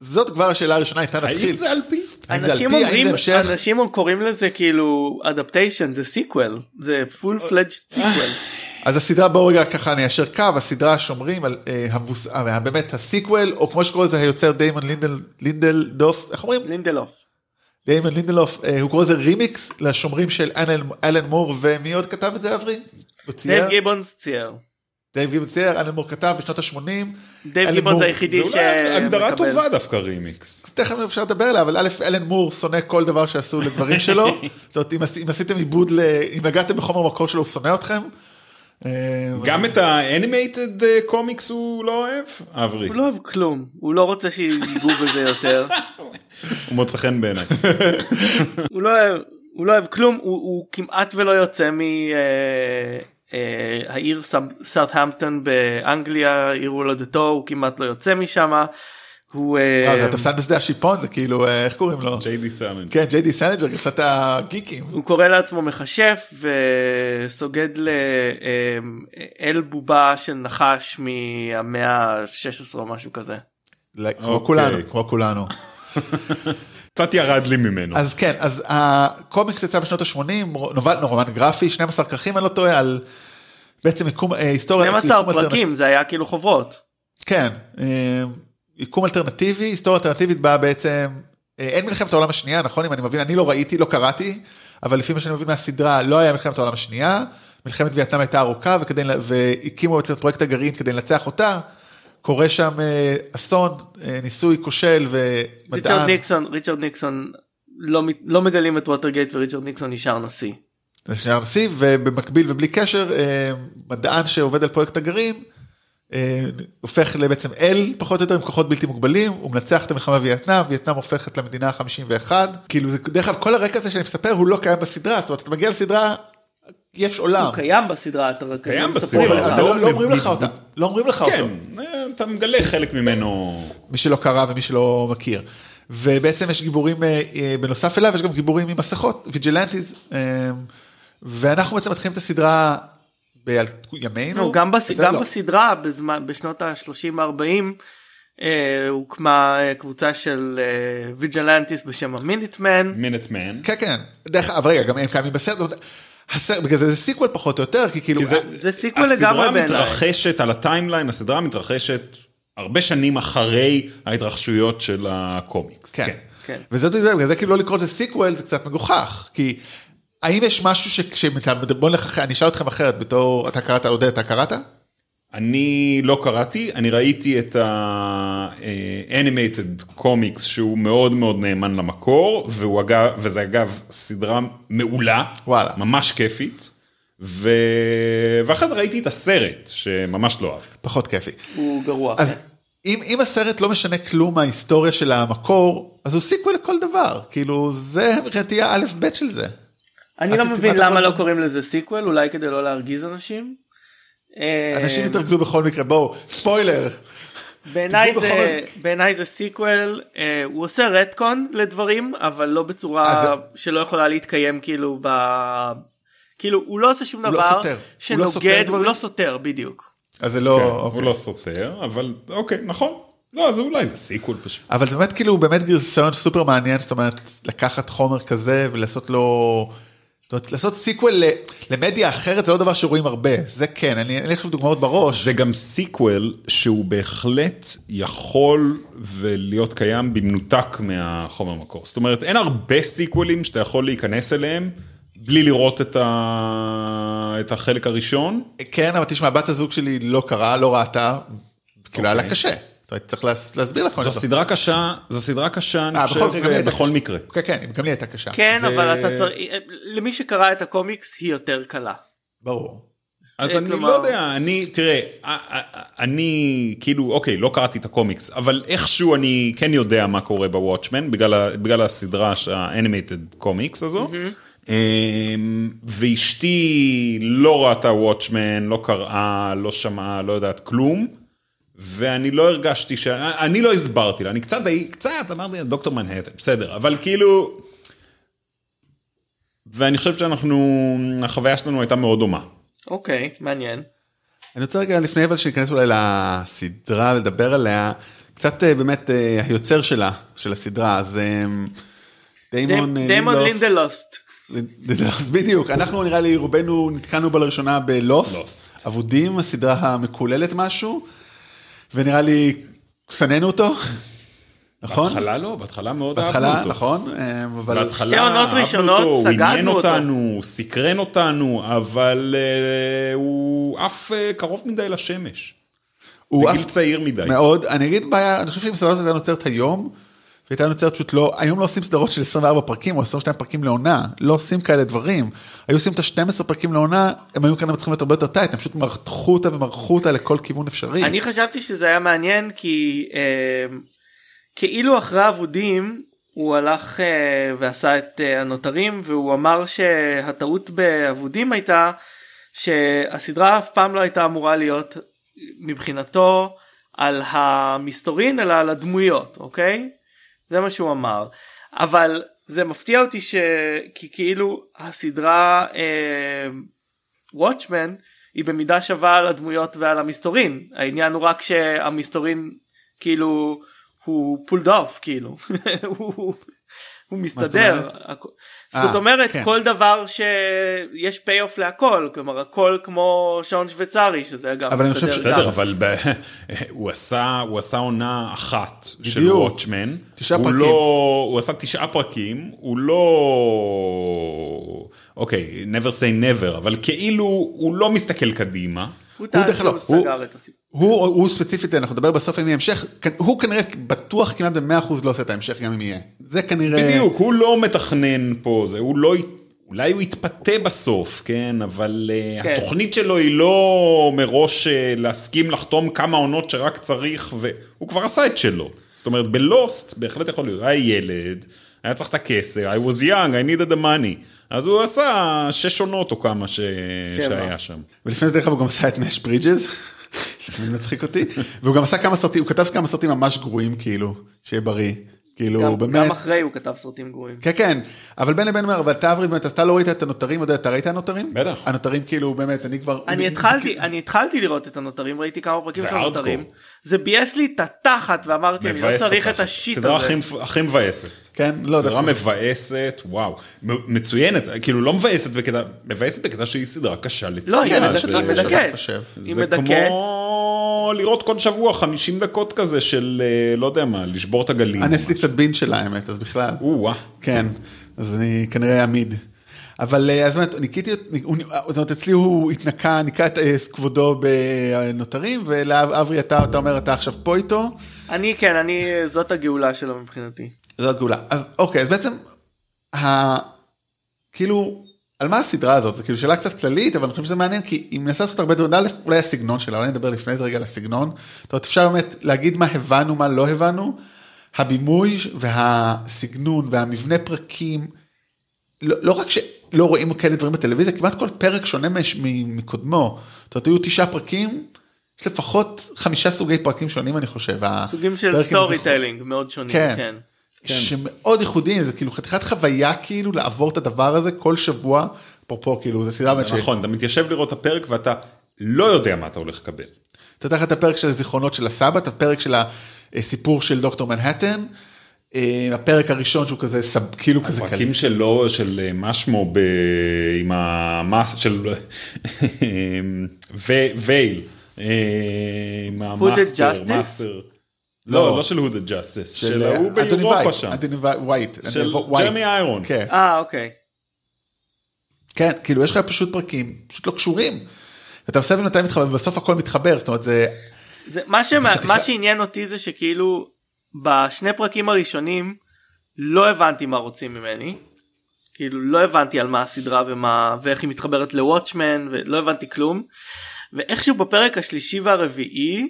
זאת כבר השאלה הראשונה איתה נתחיל. האם זה על פי? האם זה על אנשים אומרים? אנשים קוראים לזה כאילו adaptation זה sequel זה full fledged sequel. אז הסדרה בואו רגע ככה ניישר קו הסדרה שומרים על אה, המבוס... אה, באמת ה sequel או כמו שקורא לזה היוצר דיימון לינדל לינדלדוף איך אומרים לינדלוף. דיימון לינדלוף אה, הוא קורא לזה רימיקס לשומרים של אלן, אלן מור ומי עוד כתב את זה אברי? דייב גיבונס צייר. דייב גיבונס צייר אלן מור כתב בשנות ה-80. דייב גיבונס היחידי זה ש... אולי הגדרה מקבל. טובה דווקא רימיקס. אז תכף אפשר לדבר עליה אבל א' אלן מור שונא כל דבר שעשו לדברים שלו. זאת אומרת אם, עשי- אם עשיתם עיבוד. אם נגעתם בחומר מקור שלו הוא שונא אתכם. אה, גם את ה animated comics הוא לא אוהב? אברי. הוא לא אוהב כלום הוא לא רוצה שיגעו בזה יותר הוא מוצא חן בעיניי. הוא לא אוהב הוא לא אוהב כלום הוא, הוא כמעט ולא יוצא מהעיר סאות'המפטון באנגליה עיר הולדתו הוא כמעט לא יוצא משם. הוא אה, אה, זה התפסן בשדה השיפון זה כאילו אה, איך קוראים לו? ג'יי די סלינג'ר. כן ג'יי די סלינג'ר גרסת הגיקים. הוא קורא לעצמו מכשף וסוגד לאל בובה של נחש מהמאה ה-16 או משהו כזה. כמו אוקיי. כולנו כמו כולנו. קצת ירד לי ממנו. אז כן אז הקומיקס יצא בשנות ה-80 נובל רומן גרפי 12 כרכים אני לא טועה על בעצם מיקום אה, היסטוריה. 12 מיקום אלטרנטיבי. פרקים זה היה כאילו חוברות. כן, אה, יקום אלטרנטיבי, היסטוריה אלטרנטיבית באה בעצם, אה, אין מלחמת העולם השנייה, נכון? אם אני מבין, אני לא ראיתי, לא קראתי, אבל לפי מה שאני מבין מהסדרה, לא היה מלחמת העולם השנייה, מלחמת וייטנאם הייתה ארוכה, וכדי, והקימו בעצם את פרויקט הגרעין כדי לנצח אותה, קורה שם אה, אסון, אה, ניסוי כושל ריצ'רד ומדען, ניקסון ריצ'רד ניקסון לא לא מגלים את ווטרגייט וריצ'רד ניקסון נשאר נשיא. שנייה הנשיא, ובמקביל ובלי קשר, מדען שעובד על פרויקט הגרעין, הופך לבעצם אל פחות או יותר עם כוחות בלתי מוגבלים, הוא מנצח את המלחמה בווייטנאם, וייטנאם הופכת למדינה ה-51, כאילו זה, דרך אגב כל הרקע הזה שאני מספר הוא לא קיים בסדרה, זאת אומרת אתה מגיע לסדרה, יש עולם, הוא קיים בסדרה אתה רק קיים בסדרה. אתה לא לא לא אומרים לך אותה, לא אומרים לך כן, אותו, אה, אתה מגלה חלק ממנו. מי שלא קרא ומי שלא מכיר. ובעצם יש גיבורים, אה, אה, בנוסף אליו יש גם גיבורים עם מסכות, vigilantes, אה, ואנחנו בעצם מתחילים את הסדרה בימינו. לא, גם, בס... גם לא. בסדרה בזמן, בשנות ה-30-40 אה, הוקמה אה, קבוצה של אה, vigilantes בשם המיניטמן. מיניטמן. כן כן, דרך, אבל רגע גם הם קיימים בסרט, הסרט, בגלל זה זה sequel פחות או יותר, כי כאילו, כי זה, זה sequel לגמרי הסדרה בעיניי. מתרחשת על ה timeline, הסדרה מתרחשת הרבה שנים אחרי ההתרחשויות של הקומיקס. כן. כן. וזה בגלל זה כאילו לא לקרוא לזה sequel זה קצת מגוחך, כי האם יש משהו שכשאתה, בוא נלך אני אשאל אתכם אחרת, בתור, אתה קראת, עודד, אתה קראת? אני לא קראתי, אני ראיתי את ה animated comics שהוא מאוד מאוד נאמן למקור, והוא אגב, וזה אגב סדרה מעולה, וואלה. ממש כיפית, ו... ואחרי זה ראיתי את הסרט שממש לא אהבתי. פחות כיפי. הוא גרוע. אז אם, אם הסרט לא משנה כלום מההיסטוריה של המקור, אז הוא sequel לכל דבר, כאילו זה מבחינתי האלף בית של זה. אני לא מבין למה לא קוראים לזה sequel, אולי כדי לא להרגיז אנשים. אה, אנשים יתרגזו בכל מקרה, בואו, ספוילר. בעיניי זה. בעיניי זה sequel, אה, הוא עושה retcon לדברים, אבל לא בצורה שלא יכולה להתקיים כאילו ב... כאילו הוא לא עושה שום לא דבר סותר. הוא לא שנוגד, הוא דברים? לא סותר בדיוק. אז זה לא, כן, אוקיי. הוא לא סותר, אבל אוקיי, נכון. לא, אז אולי זה sequel פשוט. אבל זה באמת כאילו באמת גרסון סופר מעניין, זאת אומרת, לקחת חומר כזה ולעשות לו, זאת אומרת, לעשות sequel למדיה אחרת זה לא דבר שרואים הרבה, זה כן, אני אין לי עכשיו דוגמאות בראש. זה גם sequel שהוא בהחלט יכול ולהיות קיים במנותק מהחומר מקור. זאת אומרת, אין הרבה sequelים שאתה יכול להיכנס אליהם בלי לראות את, ה... את החלק הראשון. כן, אבל תשמע, בת הזוג שלי לא קראה, לא ראתה, כאילו היה לה אוקיי. קשה. צריך להס- להסביר לה כל זו סדרה קשה, זו סדרה קשה, אני אה, חושב, בכל מקרה. כן, כן, גם לי הייתה קשה. כן, אבל אתה צריך, למי שקרא את הקומיקס היא יותר קלה. ברור. אז אה, אני לא יודע, אני, תראה, אה, אני כאילו, אוקיי, לא קראתי את הקומיקס, אבל איכשהו אני כן יודע מה קורה בוואטשמן, בגלל הסדרה, ה animated comics הזו. אמ, ואשתי לא ראתה וואטשמן, לא קראה, לא שמעה, לא יודעת כלום. ואני לא הרגשתי ש... אני לא הסברתי לה, אני קצת, קצת אמרתי דוקטור מנהטן, בסדר, אבל כאילו... ואני חושב שאנחנו, החוויה שלנו הייתה מאוד דומה. אוקיי, מעניין. אני רוצה רגע לפני אבל שניכנס אולי לסדרה ולדבר עליה, קצת אה, באמת אה, היוצר שלה, של הסדרה, אז אה, דיימון דיימון לינדלוסט. אז בדיוק, אנחנו נראה לי רובנו נתקענו בה לראשונה בלוסט. אבודים, הסדרה המקוללת משהו, ונראה לי שנאנו אותו, נכון? בהתחלה לא, בהתחלה מאוד אהבנו בהתחלה, אותו. נכון, אה, אבל בהתחלה שתי עונות אהבנו ראשונות אותו, הוא עניין סגרנו אותו. אותנו, סקרן אותנו, אבל אה, הוא עף אה, קרוב מדי לשמש. הוא בגיל אף צעיר מדי. מאוד, אני אגיד בעיה, אני חושב שאם הסדרה הזאת הייתה נוצרת היום, והייתה נוצרת פשוט לא, היום לא עושים סדרות של 24 פרקים או 22 פרקים לעונה, לא עושים כאלה דברים. היו עושים את ה-12 פרקים לעונה, הם היו כנראה צריכים להיות הרבה יותר טייט, הם פשוט מרחו אותה ומרחו אותה לכל כיוון אפשרי. אני חשבתי שזה היה מעניין כי אה, כאילו אחרי אבודים הוא הלך אה, ועשה את אה, הנותרים והוא אמר שהטעות באבודים הייתה שהסדרה אף פעם לא הייתה אמורה להיות מבחינתו על המסתורין אלא על הדמויות אוקיי זה מה שהוא אמר. אבל זה מפתיע אותי ש... כי כאילו הסדרה וואטשמן היא במידה שווה על הדמויות ועל המסתורין. העניין הוא רק שהמסתורין כאילו הוא פולד אוף כאילו. הוא, הוא מסתדר. אה, זאת אומרת כן. כל דבר שיש פי אוף להכל כלומר הכל כמו שעון שוויצרי שזה גם אבל אני חושב בסדר. אבל ב... הוא עשה, הוא עשה עונה אחת של בדיוק. וואטשמן. תשעה פרקים. לא, הוא עשה תשעה פרקים, הוא לא... אוקיי, never say never, אבל כאילו הוא לא מסתכל קדימה. הוא טען שהוא לא, הוא- סגר את הסיפור הוא, הוא ספציפית, אנחנו נדבר בסוף אם יהיה המשך, כ- הוא כנראה בטוח כמעט ב-100% לא עושה את ההמשך גם אם יהיה. זה כנראה... בדיוק, הוא לא מתכנן פה, זה, הוא לא... אולי הוא יתפתה בסוף, כן, אבל אה, כן. התוכנית שלו היא לא מראש אה, להסכים לחתום כמה עונות שרק צריך, והוא כבר עשה את שלו. זאת אומרת, בלוסט בהחלט יכול להיות, היה ילד, היה צריך את הכסף, I was young, I needed the money. אז הוא עשה שש עונות או כמה ש... שהיה שם. ולפני זה דרך אגב הוא גם עשה את נש ברידג'ז, שתמיד מצחיק אותי, והוא גם עשה כמה סרטים, הוא כתב כמה סרטים ממש גרועים כאילו, שיהיה בריא. כאילו גם, באמת, גם אחרי הוא כתב סרטים גרועים. כן כן, אבל בין לבין אומר, אבל אתה אברי באמת, אז אתה לא ראית את הנותרים, יודע, אתה ראית הנותרים? בטח. הנותרים כאילו באמת, אני כבר, אני זה- התחלתי אני התחלתי לראות את הנותרים ראיתי כמה פרקים זה של הנותרים. זה ביאס לי את התחת ואמרתי אני לא צריך. את השיט סדרה הזה. הכי- הכי מבאסת. כן, לא, סדרה. מבאסת, וואו, מ- מצוינת, כאילו לא מבאסת בקטע, מבאסת בקטע שהיא סדרה קשה לצפייה. לא, היא כן, מדכאת, זה- היא זה- מדכאת. כמו לראות כל שבוע 50 דקות כזה של אה, לא יודע מה, לשבור את הגלים. אני עשיתי קצת בין שלה האמת, אז בכלל. או-אה. כן, אז אני כנראה אעמיד. אבל אה, אז באמת, ניקיתי, הוא- זאת אומרת, אצלי הוא התנקה, ניקה את אה, כבודו בנותרים, ולאברי אתה, אתה אומר, אתה עכשיו פה איתו, אני כן אני זאת הגאולה שלו מבחינתי. זו הגאולה. אז אוקיי, אז בעצם, ה... כאילו, על מה הסדרה הזאת? זו כאילו שאלה קצת כללית, אבל אני חושב שזה מעניין, כי היא מנסה לעשות הרבה דברים, א', אולי הסגנון שלה, אולי נדבר לפני זה רגע על הסגנון. זאת אומרת, אפשר באמת להגיד מה הבנו, מה לא הבנו. הבימוי והסגנון והמבנה פרקים, לא, לא רק שלא רואים כאלה דברים בטלוויזיה, כמעט כל פרק שונה מש- מקודמו. זאת אומרת, היו תשעה פרקים, יש לפחות חמישה סוגי פרקים שונים, אני חושב. סוגים של storytelling מאוד שונים. כן. כן. שמאוד ייחודיים, זה כאילו חתיכת חוויה כאילו לעבור את הדבר הזה כל שבוע, אפרופו כאילו זה סדרה באמת זה נכון, אתה מתיישב לראות את הפרק ואתה לא יודע מה אתה הולך לקבל. אתה יודע לך את הפרק של הזיכרונות של הסבא, את הפרק של הסיפור של דוקטור מנהטן, אה, הפרק הראשון שהוא כזה סב, כאילו כזה קליל. הפרקים שלו, של אה, מה שמו, ב... עם המס... של... ו- וייל. אה, עם המאסטר. מאסטר. לא. לא, לא של הודד ג'סטיס, של של ההוא באירופה שם. אנטוני וייט, של. ג'רמי איירונס. כן, אה אוקיי. כן, כאילו יש לך פשוט פרקים, פשוט לא קשורים. ואתה מסב מתי מתחבר, ובסוף הכל מתחבר, זאת אומרת זה, זה, מה. זה חתיכה- מה שעניין אותי זה שכאילו בשני פרקים הראשונים לא הבנתי מה רוצים ממני. כאילו לא הבנתי על מה הסדרה ומה ואיך היא מתחברת לוואטשמן ולא הבנתי כלום. ואיכשהו בפרק השלישי והרביעי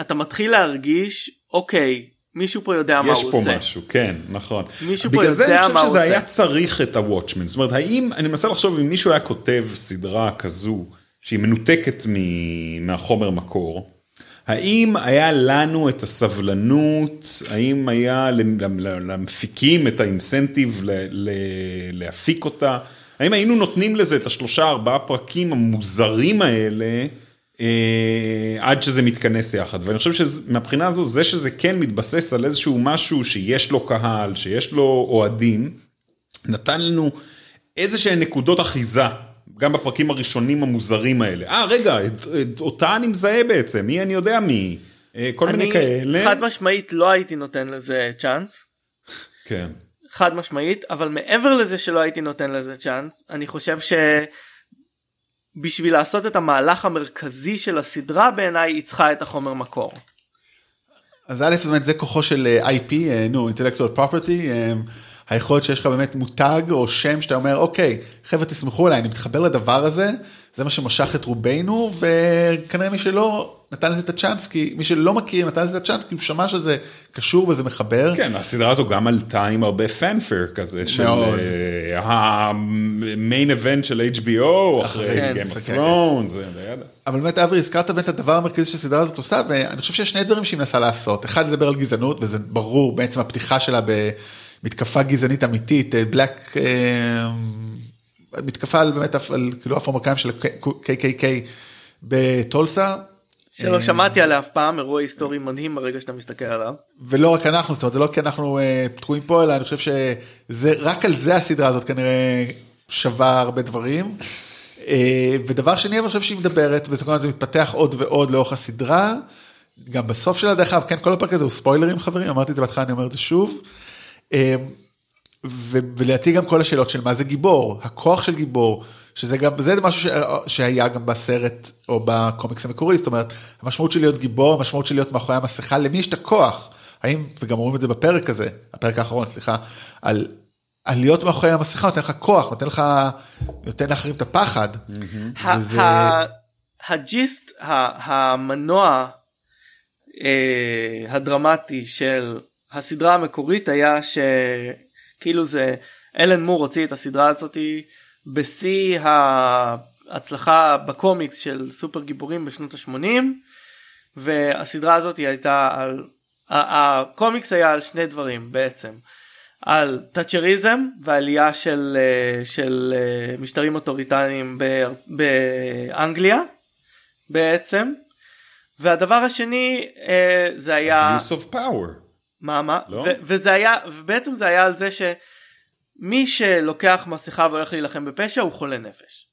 אתה מתחיל להרגיש אוקיי מישהו פה יודע מה יש הוא פה עושה. משהו, כן, נכון. מישהו פה בגלל זה יודע אני מה חושב הוא שזה עושה. היה צריך את הוואטשמן. זאת אומרת, האם, אני מנסה לחשוב אם מישהו היה כותב סדרה כזו, שהיא מנותקת מ- מהחומר מקור, האם היה לנו את הסבלנות, האם היה למ- למ- למפיקים את האינסנטיב ל- ל- להפיק אותה, האם היינו נותנים לזה את השלושה ארבעה פרקים המוזרים האלה, עד שזה מתכנס יחד, ואני חושב שמבחינה הזו, זה שזה כן מתבסס על איזשהו משהו שיש לו קהל, שיש לו אוהדים, נתן לנו איזה שהן נקודות אחיזה, גם בפרקים הראשונים המוזרים האלה. אה, רגע, את, את, אותה אני מזהה בעצם, מי אני יודע מי, אה, כל מיני אני כאלה. חד משמעית לא הייתי נותן לזה צ'אנס. כן. חד משמעית אבל מעבר לזה שלא הייתי נותן לזה צ'אנס אני חושב שבשביל לעשות את המהלך המרכזי של הסדרה בעיניי היא צריכה את החומר מקור. אז א' באמת זה כוחו של אה, IP, אה, נו, intellectual property, אה, היכולת שיש לך באמת מותג או שם שאתה אומר אוקיי חבר'ה תסמכו עליי אני מתחבר לדבר הזה זה מה שמשך את רובנו וכנראה מי שלא נתן לזה את הצ'אנס כי מי שלא מכיר נתן לזה את הצ'אנס כי הוא שמע שזה קשור וזה מחבר. כן, הסדרה הזו גם עלתה עם הרבה פאנפר כזה, של. המיין אבנט של HBO, אחרי כן, Game of Thrones. אבל באמת אברי הזכרת באמת את הדבר המרכזי שהסדרה הזאת עושה ואני חושב שיש שני דברים שהיא מנסה לעשות אחד לדבר על גזענות וזה ברור בעצם הפתיחה שלה במתקפה גזענית אמיתית בלק מתקפה על באמת על כאילו אפרו-אמריקאים של KKK בטולסה. שלא אה, שמעתי עליה אף פעם אירוע היסטורי מדהים ברגע שאתה מסתכל עליו. ולא רק אנחנו, זאת אומרת, זה לא כי אנחנו אה, תקועים פה, אלא אני חושב שזה, רק על זה הסדרה הזאת כנראה שווה הרבה דברים. אה, ודבר שני, אני חושב שהיא מדברת, וזה כמובן זה מתפתח עוד ועוד לאורך הסדרה. גם בסוף שלה, דרך אגב, כן, כל הפרק הזה הוא ספוילרים חברים, אמרתי את זה בהתחלה, אני אומר את זה שוב. ו- ולדעתי גם כל השאלות של מה זה גיבור, הכוח של גיבור, שזה גם, זה משהו ש- שהיה גם בסרט או בקומיקס המקורי, זאת אומרת, המשמעות של להיות גיבור, המשמעות של להיות מאחורי המסכה, למי יש את הכוח? האם, וגם אומרים את זה בפרק הזה, הפרק האחרון, סליחה, על, על להיות מאחורי המסכה נותן לך כוח, נותן לך, נותן לאחרים את הפחד. ה- וזה- הג'יסט, המנוע אה, הדרמטי של הסדרה המקורית היה שכאילו זה אלן מור הוציא את הסדרה הזאתי בשיא ההצלחה בקומיקס של סופר גיבורים בשנות ה-80 והסדרה הזאת הייתה על הקומיקס היה על שני דברים בעצם. על תאצ'ריזם ועלייה של, אה, של אה, משטרים אוטוריטניים באנגליה בעצם. והדבר השני אה, זה היה... use of power. מה מה? לא? ו- וזה היה, ובעצם זה היה על זה שמי שלוקח מסכה והולך להילחם בפשע הוא חולה נפש.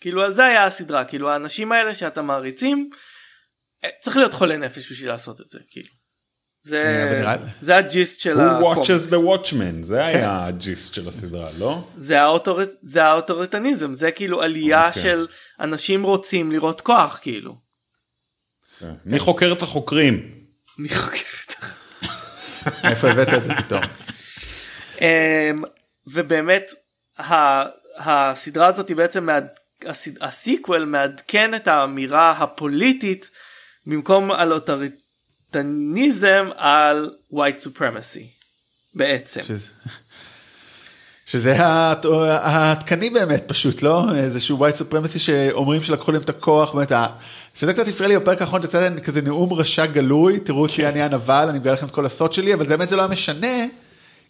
כאילו על זה היה הסדרה, כאילו האנשים האלה שאתה מעריצים, אה, צריך להיות חולה נפש בשביל לעשות את זה, כאילו. זה, אה, זה הג'יסט של Who הקומיקס. watches the watchman זה היה הג'יסט של הסדרה לא? זה, האוטור... זה האוטוריטריאניזם, זה כאילו עלייה אוקיי. של אנשים רוצים לראות כוח, כאילו. כן. מי חוקר את החוקרים? אני חוקרת. מאיפה הבאת את זה פתאום? אמ, ובאמת הסדרה הזאת היא בעצם. הסיקוול מעדכן את האמירה הפוליטית במקום על אוטוריטריאניזם על white supremacy בעצם. שזה- שזה הת- העדכני באמת פשוט לא איזשהו white supremacy שאומרים שלקחו להם את הכוח באמת. שזה קצת הפריע לי בפרק האחרון, זה קצת כזה נאום רשע גלוי, תראו אותי אני הנבל, אני מגלה לכם את כל הסוד שלי, אבל זה באמת זה לא היה משנה,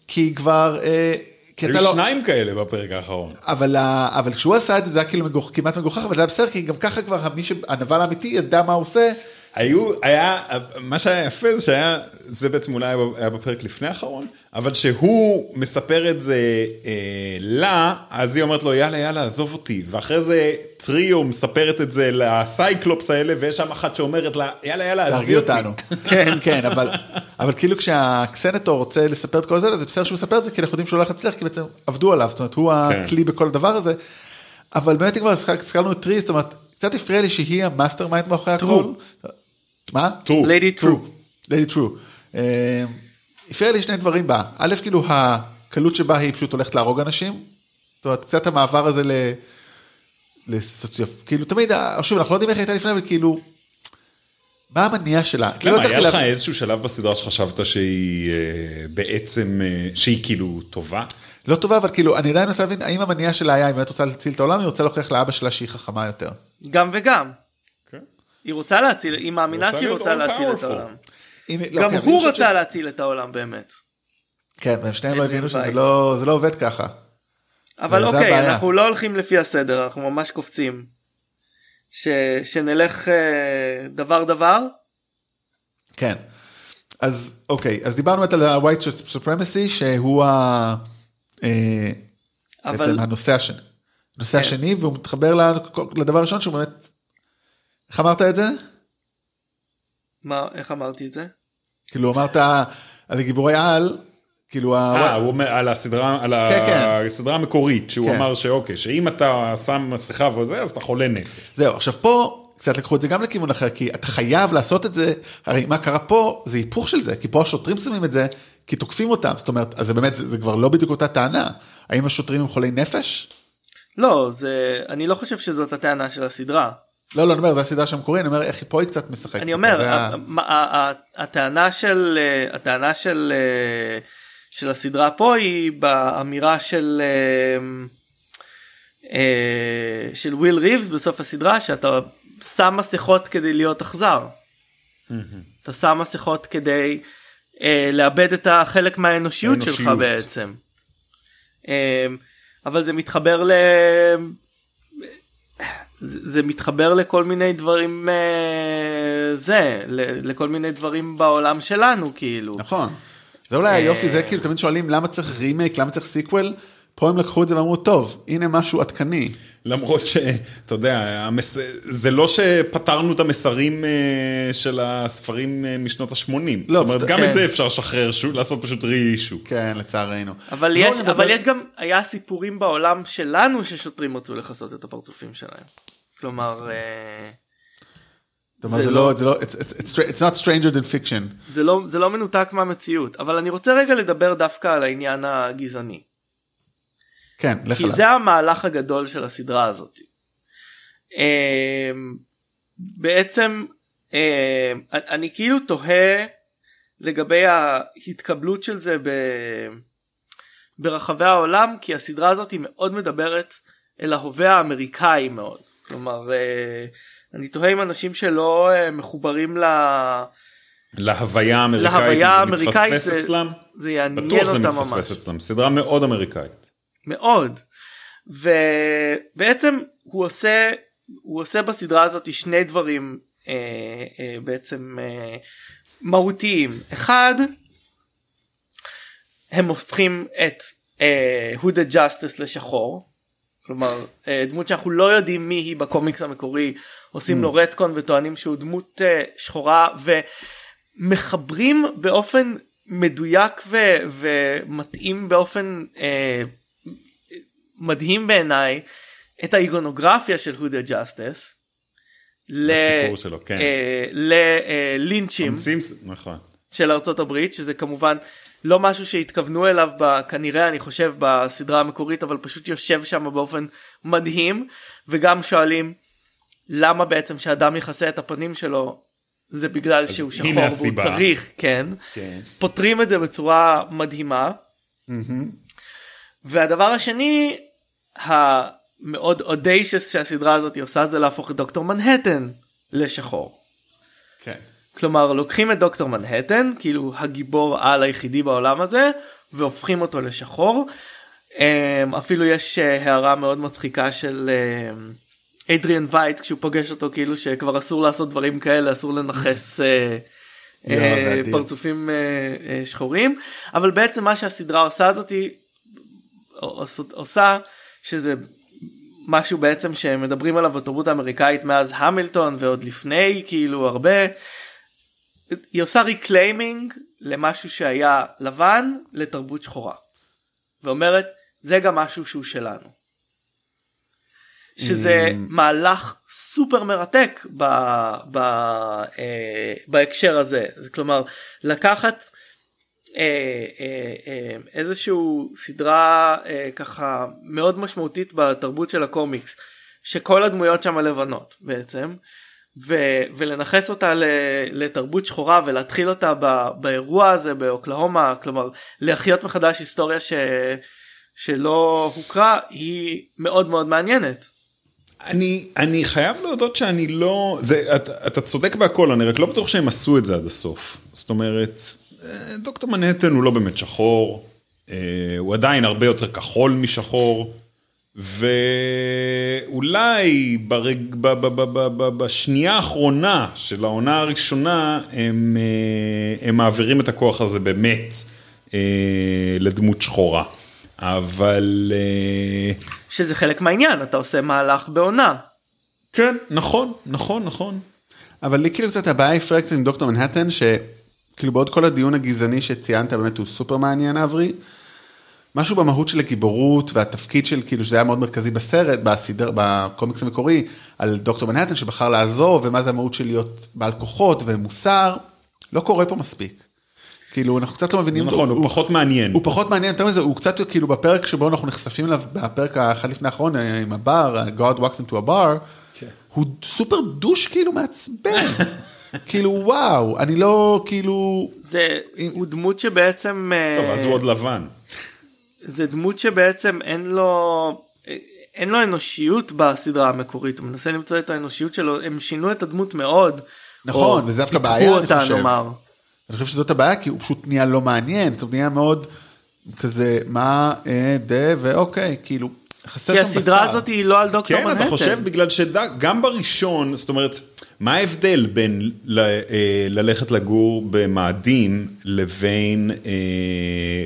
כי כבר, אה, כי אתה היו לא, שניים כאלה בפרק האחרון. אבל, אבל כשהוא עשה את זה זה היה כאילו מגוח, כמעט מגוחך, אבל זה היה בסדר, כי גם ככה כבר מי שהנבל האמיתי ידע מה הוא עושה, היו, היה, מה שהיה יפה זה שהיה, זה בעצם אולי היה- בפרק לפני האחרון, אבל שהוא מספר את זה אה, לה, אז היא אומרת לו יאללה יאללה עזוב אותי, ואחרי זה טריו מספרת את זה לסייקלופס האלה, ויש שם אחת שאומרת לה יאללה יאללה עזבי אותי. אותנו. כן, כן, אבל, אבל כאילו כשהסנטור רוצה לספר את כל זה, זה בסדר שהוא מספר את זה, כי אנחנו יודעים שהוא הולך להצליח, כי בעצם עבדו עליו, זאת אומרת, הוא כן. הכלי בכל הדבר הזה. אבל באמת כבר הזכרנו את טרי, זאת אומרת, קצת הפריע לי שהיא ה mastermind מאחורי הכל. מה? טרו. Lady True. Lady True. אה, הפריע לי שני דברים בה. א', כאילו הקלות שבה היא פשוט הולכת להרוג אנשים. זאת אומרת, קצת המעבר הזה ל... לסוציופ... כאילו תמיד, ה- שוב, אנחנו לא יודעים איך הייתה לפני, אבל כאילו, מה המניע שלה? כאילו, לא היה לך להבין. איזשהו שלב בסדרה שחשבת שהיא אה, בעצם, אה, שהיא כאילו טובה? לא טובה, אבל כאילו, אני עדיין מנסה להבין, האם המניע שלה היה, אם באמת רוצה להציל את העולם, היא רוצה להוכיח לאבא שלה שהיא חכמה יותר. גם וגם. היא רוצה להציל, היא מאמינה רוצה שהיא רוצה להציל את. העולם. אם- לא, גם כן, הוא רצה להציל את העולם באמת. כן, והם שניהם לא הבינו שזה. לא זה לא עובד ככה. אבל אוקיי, הבעיה. אנחנו לא הולכים לפי הסדר, אנחנו ממש קופצים. ש... שנלך אה, דבר דבר. כן. אז אוקיי, אז דיברנו על ה-white supremacy, שהוא ה... אה, אבל בעצם הנושא השני. הנושא כן. השני, והוא מתחבר לדבר הראשון שהוא באמת... איך אמרת את זה? מה, איך אמרתי את זה? כאילו אמרת על גיבורי על, כאילו ה... אה, הוא אומר על הסדרה, על כן, כן. הסדרה המקורית, שהוא כן. אמר שאוקיי, שאם אתה שם מסכה וזה, אז אתה חולה נפש. זהו, עכשיו פה קצת לקחו את זה גם לכיוון אחר, כי אתה חייב לעשות את זה, הרי מה קרה פה זה היפוך של זה, כי פה השוטרים שמים את זה, כי תוקפים אותם, זאת אומרת, אז זה באמת, זה, זה כבר לא בדיוק אותה טענה. האם השוטרים הם חולי נפש? לא, זה, אני לא חושב שזאת הטענה של הסדרה. לא, לא, אני אומר, זו הסדרה שהמקורי, אני אומר, איך פה היא קצת משחקת. אני אומר, זה ה- ה- מה- ה- ה- הטענה של, אה, הטענה של, אה, של הסדרה פה היא באמירה של, אה, אה, של וויל ריבס בסוף הסדרה, שאתה שם מסכות כדי להיות אכזר. אתה שם מסכות כדי אה, לאבד את החלק מהאנושיות שלך. בעצם. אה, אבל זה מתחבר ל... זה, זה מתחבר לכל מיני דברים אה, זה ל, לכל מיני דברים בעולם שלנו כאילו נכון. זה אולי היופי, זה כאילו תמיד שואלים למה צריך רימייק, למה צריך sequel, פה הם לקחו את זה ואמרו, טוב, הנה משהו עדכני. למרות שאתה יודע, המס... זה לא שפתרנו את המסרים אה, של הספרים אה, משנות ה-80. לא, זאת אומרת, פשוט- גם כן. את זה אפשר לשחרר, שוב, לעשות פשוט רי-אישו. כן, לצערנו. אבל לא, יש אני מדבר- אבל יש גם היה סיפורים בעולם שלנו ששוטרים רצו לכסות את הפרצופים שלהם. כלומר אה, זה לא- לא, זה לא, it's- it's- it's not stranger than fiction. זה לא זה לא מנותק מהמציאות אבל אני רוצה רגע לדבר דווקא על העניין הגזעני. כן, לך כי עליו. זה המהלך הגדול של הסדרה הזאת. אמ, בעצם אמ, אני כאילו תוהה לגבי ההתקבלות של זה ב... ברחבי העולם כי הסדרה הזאת היא מאוד מדברת אל ההווה האמריקאי מאוד. כלומר אה, אני תוהה אם אנשים שלא אה, מחוברים ל... להוויה האמריקאית, להוויה זה האמריקאית מתפספס זה- אצלם? זה יעניין בטוח זה אותם מתפספס ממש. אצלם, סדרה מאוד אמריקאית. מאוד. ובעצם הוא עושה הוא עושה בסדרה הזאת שני דברים אה, אה, בעצם אה, מהותיים. אחד, הם הופכים את אה, who the justice לשחור. כלומר אה, דמות שאנחנו לא יודעים מי היא בקומיקס המקורי עושים לו רטקון וטוענים שהוא דמות אה, שחורה ומחברים באופן מדויק ו- ומתאים באופן אה, מדהים בעיניי את האיגונוגרפיה של who the justice. ל- הסיפור שלו, כן. אה, ללינצ'ים ממציאים, נכון. של ארצות הברית שזה כמובן לא משהו שהתכוונו אליו ב, כנראה אני חושב בסדרה המקורית אבל פשוט יושב שם באופן מדהים וגם שואלים למה בעצם שאדם יכסה את הפנים שלו זה בגלל שהוא שחור והוא הסיבה. צריך כן כן. פותרים את זה בצורה מדהימה והדבר השני המאוד אודיישס שהסדרה הזאת עושה זה להפוך את דוקטור מנהטן לשחור. כן. כלומר לוקחים את דוקטור מנהטן כאילו הגיבור על היחידי בעולם הזה והופכים אותו לשחור. אמ, אפילו יש אה, הערה מאוד מצחיקה של אדריאן וייט כשהוא פוגש אותו כאילו שכבר אסור לעשות דברים כאלה אסור לנכס אה, אה. פרצופים אה, אה, שחורים אבל בעצם מה שהסדרה עושה עוש- עושה שזה משהו בעצם שמדברים עליו בתרבות האמריקאית מאז המילטון ועוד לפני כאילו הרבה. היא עושה reclaiming למשהו שהיה לבן לתרבות שחורה. ואומרת זה גם משהו שהוא שלנו. שזה מהלך סופר מרתק ב, ב, אה, בהקשר הזה. זה כלומר לקחת אה, אה, אה, איזשהו סדרה אה, ככה מאוד משמעותית בתרבות של הקומיקס שכל הדמויות שם לבנות בעצם ו- ולנכס אותה ל- לתרבות שחורה ולהתחיל אותה ב- באירוע הזה באוקלהומה כלומר להחיות מחדש היסטוריה ש- שלא הוכרה היא מאוד מאוד מעניינת. אני, אני חייב להודות שאני לא, זה, אתה, אתה צודק בהכל, אני רק לא בטוח שהם עשו את זה עד הסוף. זאת אומרת, אה, דוקטור מנהטן הוא לא באמת שחור, אה, הוא עדיין הרבה יותר כחול משחור, ואולי ברג, ב, ב, ב, ב, ב, בשנייה האחרונה של העונה הראשונה, הם, אה, הם מעבירים את הכוח הזה באמת אה, לדמות שחורה. אבל... אה, שזה חלק מהעניין אתה עושה מהלך בעונה. כן, נכון, נכון, נכון. אבל לי כאילו קצת הבעיה היא פרקציה עם דוקטור מנהטן, שכאילו בעוד כל הדיון הגזעני שציינת באמת הוא סופר מעניין אברי. משהו במהות של הגיבורות והתפקיד של כאילו שזה היה מאוד מרכזי בסרט, בסדר, בקומיקס המקורי, על דוקטור מנהטן שבחר לעזוב ומה זה המהות של להיות בעל כוחות ומוסר, לא קורה פה מספיק. כאילו אנחנו קצת לא מבינים, נכון, הוא פחות מעניין. הוא פחות מעניין, יותר מזה, הוא קצת כאילו בפרק שבו אנחנו נחשפים אליו, בפרק האחד לפני האחרון אה, עם הבר, God walks into a bar, כן. הוא סופר דוש כאילו מעצבן. כאילו וואו, אני לא כאילו, זה הוא דמות שבעצם אה, טוב, אז הוא עוד לבן. זה דמות שבעצם אין לו אין לו אנושיות בסדרה המקורית הוא מנסה למצוא את האנושיות שלו הם שינו את הדמות מאוד. נכון, וזה דווקא בעיה, אני חושב. נאמר. אני חושב שזאת הבעיה, כי הוא פשוט נהיה לא מעניין, הוא נהיה מאוד כזה, מה, אה, דה, ואוקיי, כאילו, חסר כי הסדרה בשר. הזאת היא לא על דוקטור כן, מנהטן. אתה חושב בגלל שגם בראשון, זאת אומרת, מה ההבדל בין ל, אה, ללכת לגור במאדים לבין אה,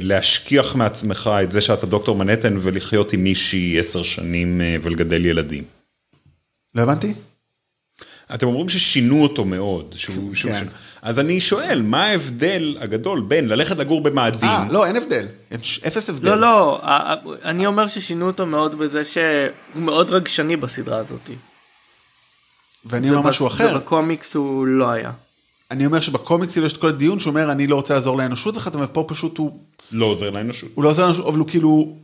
להשכיח מעצמך את זה שאתה דוקטור מנהטן ולחיות עם מישהי עשר שנים אה, ולגדל ילדים? לא הבנתי? אתם אומרים ששינו אותו מאוד, שהוא, שהוא כן. שינו. אז אני שואל, מה ההבדל הגדול בין ללכת לגור במאדים, אה, לא, אין הבדל, יש אפס הבדל. לא לא אני אומר ששינו אותו מאוד בזה שהוא מאוד רגשני בסדרה הזאת. ואני אומר משהו אחר, בקומיקס הוא לא היה. אני אומר שבקומיקס כאילו יש את כל הדיון שהוא אומר, אני לא רוצה לעזור לאנושות וכדומה, ופה פשוט הוא, לא עוזר לאנושות. הוא לא עוזר לאנושות, אבל הוא כאילו,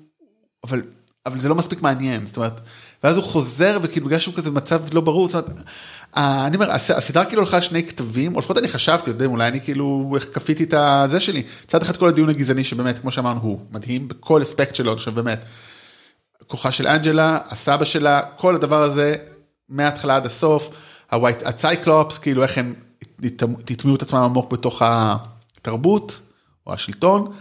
אבל, אבל זה לא מספיק מעניין, זאת אומרת, ואז הוא חוזר וכאילו בגלל שהוא כזה במצב לא ברור, זאת אומרת, אני אומר, הס- הסדרה כאילו הלכה על שני כתבים, או לפחות אני חשבתי, יודעים, אולי אני כאילו, איך כפיתי את הזה שלי, צד אחד כל הדיון הגזעני שבאמת, כמו שאמרנו, הוא מדהים בכל אספקט שלו, חושב באמת, כוחה של אנג'לה, הסבא שלה, כל הדבר הזה, מההתחלה עד הסוף, הווייט, הצייקלופס, כאילו איך הם יטמעו את עצמם עמוק בתוך התרבות או השלטון.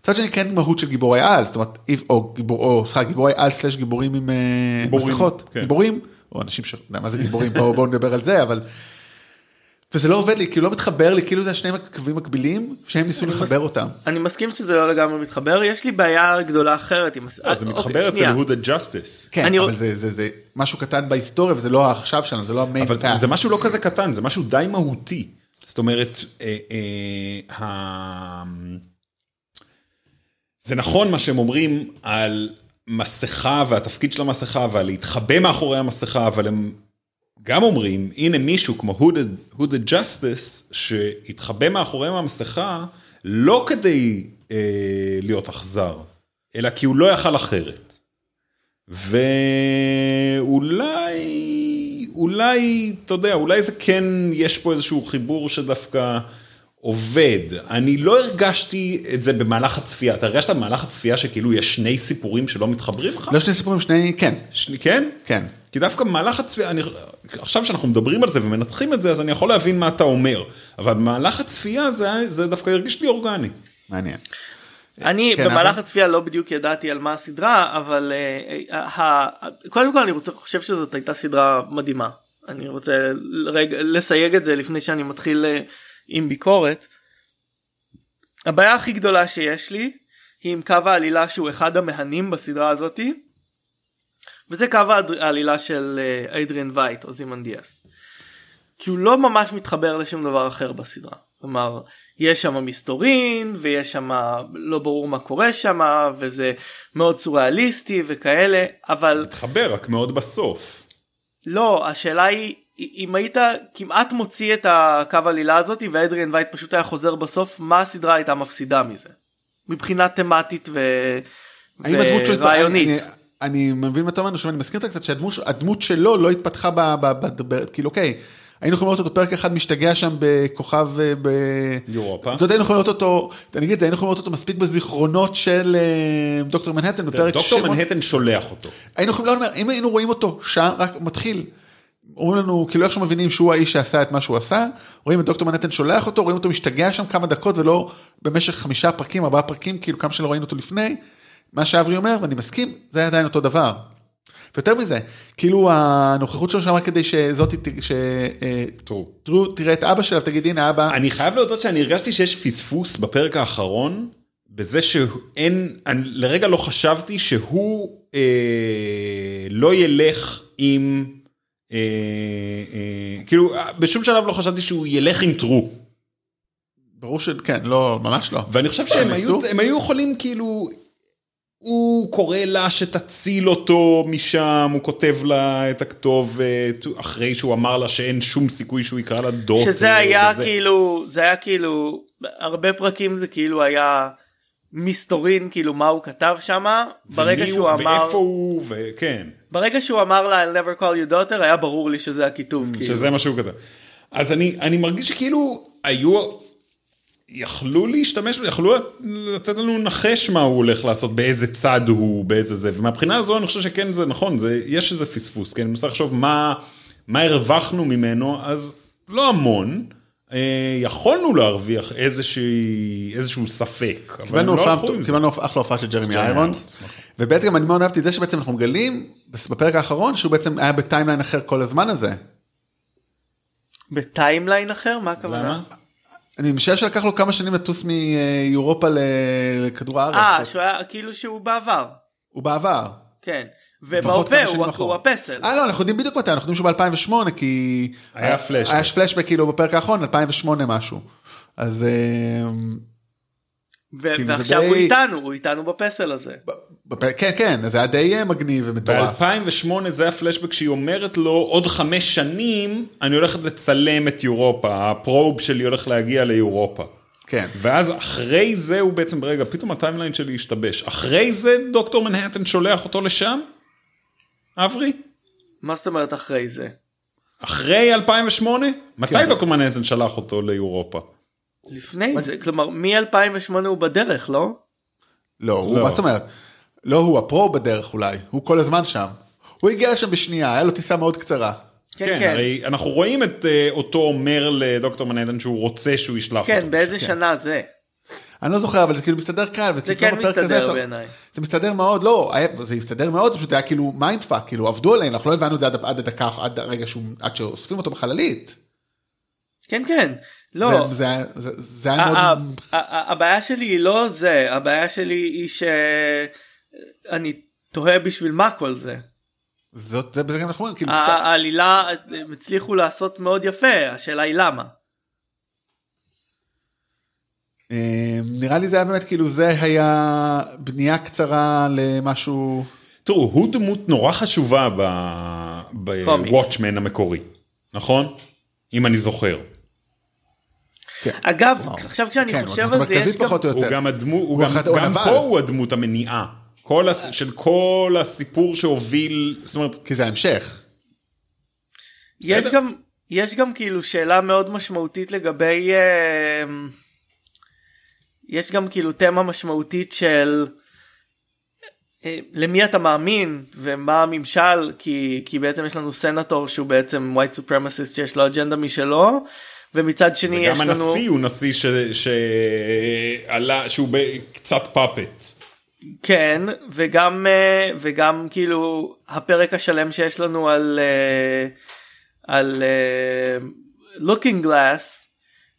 מצד שני כן מהות של גיבורי על, זאת אומרת, או גיבור, או סליחה, גיבורי על slash גיבורים עם אה, מסכות, כן. גיבורים, או אנשים ש... מה זה גיבורים, בואו בוא נדבר על זה, אבל... וזה לא עובד לי, כאילו לא מתחבר לי, כאילו זה שני קווים מקבילים, שהם ניסו לחבר מס- אותם. אני מסכים שזה לא לגמרי מתחבר יש לי בעיה גדולה אחרת עם אז זה אה, מתחבר אוקיי, אצל שנייה. הודד ג'סטיס. כן, אני אבל רוצ- זה, זה, זה משהו קטן בהיסטוריה וזה לא העכשיו שלנו, זה לא ה main אבל. זה משהו לא כזה קטן, זה משהו די מהותי. זאת אומרת, אה, אה, ה... זה נכון מה שהם אומרים על מסכה והתפקיד של המסכה ועל להתחבא מאחורי המסכה, אבל הם גם אומרים, הנה מישהו כמו הודה ג'סטיס, שהתחבא מאחורי המסכה לא כדי אה, להיות אכזר, אלא כי הוא לא יכל אחרת. ואולי, אולי, אתה יודע, אולי זה כן, יש פה איזשהו חיבור שדווקא עובד. אני לא הרגשתי את זה במהלך הצפייה. אתה הרגשת במהלך הצפייה שכאילו יש שני סיפורים שלא מתחברים לך? לא שני סיפורים, שני, כן, שני, כן? כן. כי דווקא במהלך הצפייה, אני, עכשיו שאנחנו מדברים על זה ומנתחים את זה, אז אני יכול להבין מה אתה אומר. אבל במהלך הצפייה זה, זה דווקא הרגיש לי אורגני. מעניין. אני כן, במהלך אבל- הצפייה לא בדיוק ידעתי על מה הסדרה אבל אה, אה, ה- קודם כל אני רוצה, חושב שזאת הייתה סדרה מדהימה אני רוצה רגע לסייג את זה לפני שאני מתחיל אה, עם ביקורת. הבעיה הכי גדולה שיש לי היא עם קו העלילה שהוא אחד המהנים בסדרה הזאתי וזה קו העלילה של אה, איידריאן וייט או זימנדיאס. כי הוא לא ממש מתחבר לשום דבר אחר בסדרה. כלומר, יש שם מסתורין, ויש שם לא ברור מה קורה שם, וזה מאוד סוריאליסטי וכאלה, אבל מתחבר, רק מאוד בסוף. לא, השאלה היא, אם היית כמעט מוציא את הקו העלילה הזאת, ואדריאן וייט פשוט היה חוזר בסוף, מה הסדרה הייתה מפסידה מזה? מבחינה תמטית ו... ורעיונית. אני, אני, אני מבין מה אתה אומר, אני מזכיר אותה קצת שהדמות הדמות שלו לא התפתחה ב... ב, ב, ב כאילו אוקיי, היינו יכולים לראות אותו פרק אחד משתגע שם בכוכב אה, ב... אירופה. זאת היינו יכולים לראות אותו, אני אגיד את זה, היינו יכולים לראות אותו מספיק בזיכרונות של אה, דוקטור מנהטן בפרק דוקטור שמות- מנהטן שולח אותו. היינו יכולים, לא, אם היינו רואים אותו שם, רק מתחיל, אומרים לנו, כאילו איכשהו מבינים שהוא האיש שעשה את מה שהוא עשה, רואים את דוקטור מנהטן שולח אותו, רואים אותו משתגע שם כמה דקות ולא במשך חמישה פרקים, ארבעה פרקים, כאילו כמה שלא ראינו אותו לפני, מה שאברי אומר, ואני מסכים, זה היה עדיין אותו דבר. ויותר מזה, כאילו הנוכחות שלו שם רק כדי שזאת, ש... אה, תראה את אבא שלה ותגיד הנה אבא, אני חייב להודות שאני הרגשתי שיש פספוס בפרק האחרון, בזה שאין, אני לרגע לא חשבתי שהוא אה, לא ילך עם, כאילו בשום שלב לא חשבתי שהוא ילך עם טרו. ברור שכן, לא, ממש לא. ואני חושב שהם? היו, הם היו יכולים כאילו, הוא קורא לה שתציל אותו משם, הוא כותב לה את הכתובת, אחרי שהוא אמר לה שאין שום סיכוי שהוא יקרא לה דוקטור. שזה היה וזה. כאילו זה היה כאילו הרבה פרקים זה כאילו היה מסתורין כאילו מה הוא כתב שמה ברגע שהוא הוא, אמר ואיפה הוא, וכן. ברגע שהוא אמר לה I'll never call you daughter היה ברור לי שזה הכיתוב כאילו. שזה מה שהוא כתב. אז אני, אני מרגיש שכאילו היו, יכלו להשתמש, יכלו לתת לנו לנחש מה הוא הולך לעשות, באיזה צד הוא, באיזה זה, ומהבחינה הזו אני חושב שכן זה נכון, זה, יש איזה פספוס, כן, אני מנסה לחשוב מה, מה הרווחנו ממנו, אז לא המון, יכולנו להרוויח איזשהו ספק, אבל קיבלנו לא הופעה, הלכו עם זה. קיבלנו אחלה הופעה של ג'רמי ג'רמי איירונס. ובעצם גם אני מאוד אהבתי את זה שבעצם אנחנו מגלים בפרק האחרון שהוא בעצם היה ב timeline אחר כל הזמן הזה. ב timeline אחר מה הכוונה? אני משער שלקח לו כמה שנים לטוס מאירופה לכדור אה הארץ, שהוא היה כאילו שהוא בעבר הוא בעבר. כן ובהווה הוא, הפסל אה לא אנחנו יודעים בדיוק מתי אנחנו יודעים שהוא ב2008 כי היה פלשבק. היה פלשבק כאילו בפרק האחרון 2008 משהו. אז אה, ו- כאילו זה ועכשיו די- הוא איתנו הוא איתנו בפסל הזה כן כן זה היה די אה, מגניב ומטורף. ב-2008 זה הפלשבק שהיא אומרת לו עוד חמש שנים אני הולכת לצלם את אירופה הפרוב שלי הולך להגיע לאירופה. כן. ואז אחרי זה הוא בעצם רגע פתאום הטיימליין שלי השתבש אחרי זה דוקטור מנהטן שולח אותו לשם? אברי? מה זאת אומרת אחרי זה? אחרי 2008? מתי כן. דוקטור מנהטן שלח אותו לאירופה? לפני זה כלומר מ-2008 הוא בדרך לא? לא, הוא, לא. מה זאת אומרת? לא הוא, הפרו בדרך אולי, הוא כל הזמן שם. הוא הגיע לשם בשנייה, היה לו טיסה מאוד קצרה. כן, כן, כן. הרי אנחנו רואים את אה, אותו אומר לדוקטור מנהטן שהוא רוצה שהוא ישלח כן, אותו. באיזה שנה זה? אני לא זוכר, אבל זה כאילו מסתדר קל. זה כן מסתדר בעיניי. זה מסתדר מאוד, לא, זה הסתדר מאוד, זה פשוט היה כאילו mindfuck, כאילו עבדו עלינו, אנחנו לא הבנו את זה עד עד הדקה, עד הרגע שהוא, עד שאוספים אותו בחללית. כן, כן. לא, זה- זה זה- זה היה מאוד, הבעיה שלי היא לא זה, הבעיה שלי היא שאני תוהה בשביל מה כל זה. זאת, זה בזה גם אנחנו אומרים, כאילו העלילה הם הצליחו לעשות מאוד יפה, השאלה היא למה. אה, נראה לי זה היה באמת כאילו זה היה בנייה קצרה למשהו, תראו, הוא דמות נורא חשובה. בוואטשמן המקורי, נכון? אם אני זוכר. כן. אגב, וואו. עכשיו כשאני כן, חושב על זה, יש גם... הוא. גם הדמות, הוא הוא גם, הוא גם. פה הוא הדמות המניעה. כל הס... של כל הסיפור שהוביל, זאת אומרת, כי זה ההמשך. יש. גם יש גם כאילו שאלה מאוד משמעותית לגבי אה, יש גם כאילו תמה משמעותית של אה, למי אתה מאמין ומה הממשל כי כי בעצם יש לנו סנטור שהוא בעצם white supremacist שיש לו אג'נדה משלו ומצד שני יש וגם לנו הנשיא הוא נשיא ש... שעלה, שהוא ב- קצת פאפט. כן וגם אה, וגם כאילו הפרק השלם שיש לנו על אה, על looking glass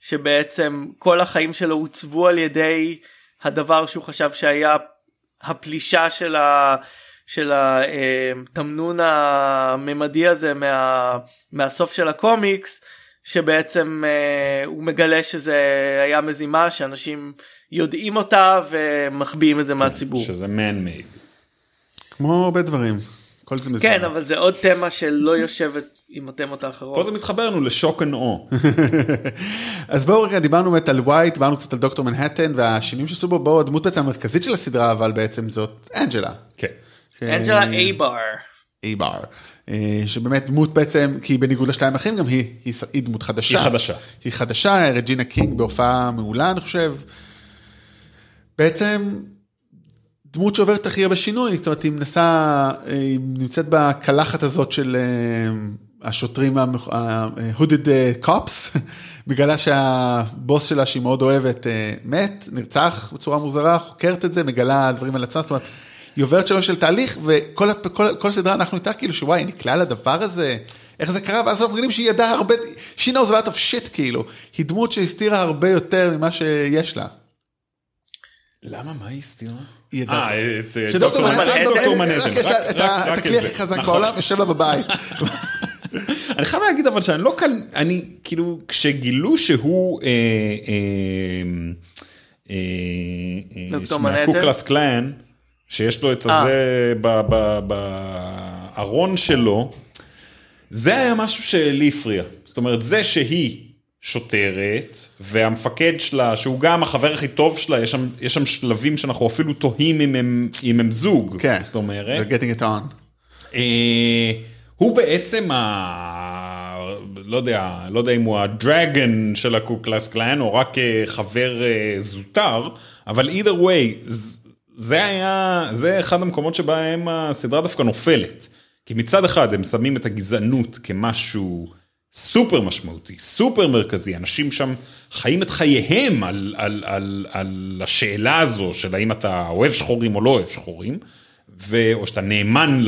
שבעצם כל החיים שלו עוצבו על ידי הדבר שהוא חשב שהיה הפלישה של ה... של התמנון הממדי הזה מה, מהסוף של הקומיקס שבעצם אה, הוא מגלה שזה היה מזימה שאנשים יודעים אותה ומחביאים את זה מהציבור. שזה man made. כמו הרבה דברים. כל זה מזמן. כן אבל זה עוד תמה שלא יושבת עם התמות פה האחרות. זה מתחבר לנו ל shock and awe. אז בואו רגע דיברנו באמת על ווייט, דיברנו קצת על דוקטור מנהטן והשינויים שעשו בו, בואו הדמות בעצם המרכזית של הסדרה אבל בעצם זאת אנג'לה. כן. אנג'לה אייבר. אייבר. אה, שבאמת דמות בעצם, כי בניגוד לשתיים האחרים גם היא, היא, היא דמות חדשה. היא חדשה. היא חדשה, רג'ינה קינג בהופעה מעולה אני חושב. בעצם דמות שעוברת הכי הרבה שינוי, זאת אומרת היא מנסה, אה, היא נמצאת בקלחת הזאת של אה, השוטרים ה-hooded cops, מגלה שהבוס שלה שהיא מאוד אוהבת אה, מת, נרצח בצורה מוזרה, חוקרת את זה, מגלה דברים על עצמה, זאת אומרת, היא עוברת שלב של תהליך וכל כל, כל סדרה אנחנו איתה כאילו שוואי, היא נקלעה לדבר הזה, איך זה קרה, ואז אנחנו מבינים שהיא ידעה הרבה, she knows a lot of shit כאילו, היא דמות שהסתירה הרבה יותר ממה שיש לה. למה? מה היא הסתירה? אה, את אה, שדוקטור דוקטור מנהטן. יש לה את הכלי הכי. חזק נכון. בעולם, יושב לה בבית. אני חייב להגיד אבל שאני לא כאן, אני כאילו, כשגילו שהוא אה, דוקטור מנהטן? קלאס קלאן, שיש לו את. הזה ב- ב- בארון שלו, זה היה משהו שלי הפריע. זאת אומרת, זה שהיא שוטרת, והמפקד שלה, שהוא גם החבר הכי טוב שלה, יש שם, יש שם שלבים שאנחנו אפילו תוהים אם הם, אם הם זוג. כן, זאת אומרת. They're getting it on. אה, הוא בעצם ה... לא יודע, לא יודע אם הוא הדרגן של הקו קלאס קלאן או רק אה, חבר אה, זוטר, אבל either way, זה היה, זה אחד המקומות שבהם הסדרה דווקא נופלת. כי מצד אחד הם שמים את הגזענות כמשהו סופר משמעותי, סופר מרכזי, אנשים שם חיים את חייהם על, על, על, על השאלה הזו של האם אתה אוהב שחורים או לא אוהב שחורים. ו... או שאתה נאמן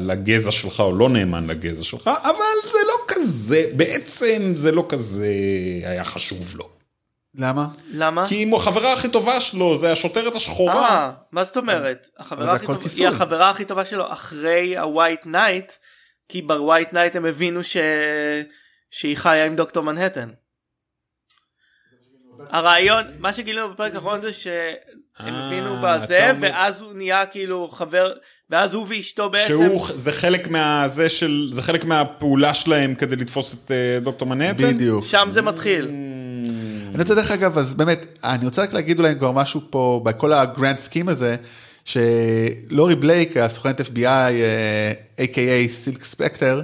לגזע שלך או לא נאמן לגזע שלך, אבל זה לא כזה, בעצם זה לא כזה היה חשוב לו. למה? למה? כי אם החברה הכי טובה שלו זה השוטרת השחורה. אה, מה זאת אומרת? החברה הכי טובה. היא החברה הכי טובה שלו אחרי ה White Night, כי ב White Night הם הבינו ש... שהיא חיה עם דוקטור מנהטן. הרעיון, מה שגילינו בפרק האחרון זה שהם אה, הבינו בזה, ואז הוא נהיה כאילו חבר, ואז הוא ואשתו בעצם, שהוא, זה חלק מה... זה של... זה חלק מהפעולה שלהם כדי לתפוס את אה, דוקטור מנהטן? בדיוק. שם זה מתחיל. אני רוצה דרך אגב, אז באמת, אני רוצה רק להגיד אולי כבר משהו פה, בכל ה grand scheme הזה, שלורי בלייק, הסוכנת FBI, a.k.a סילק ספקטר,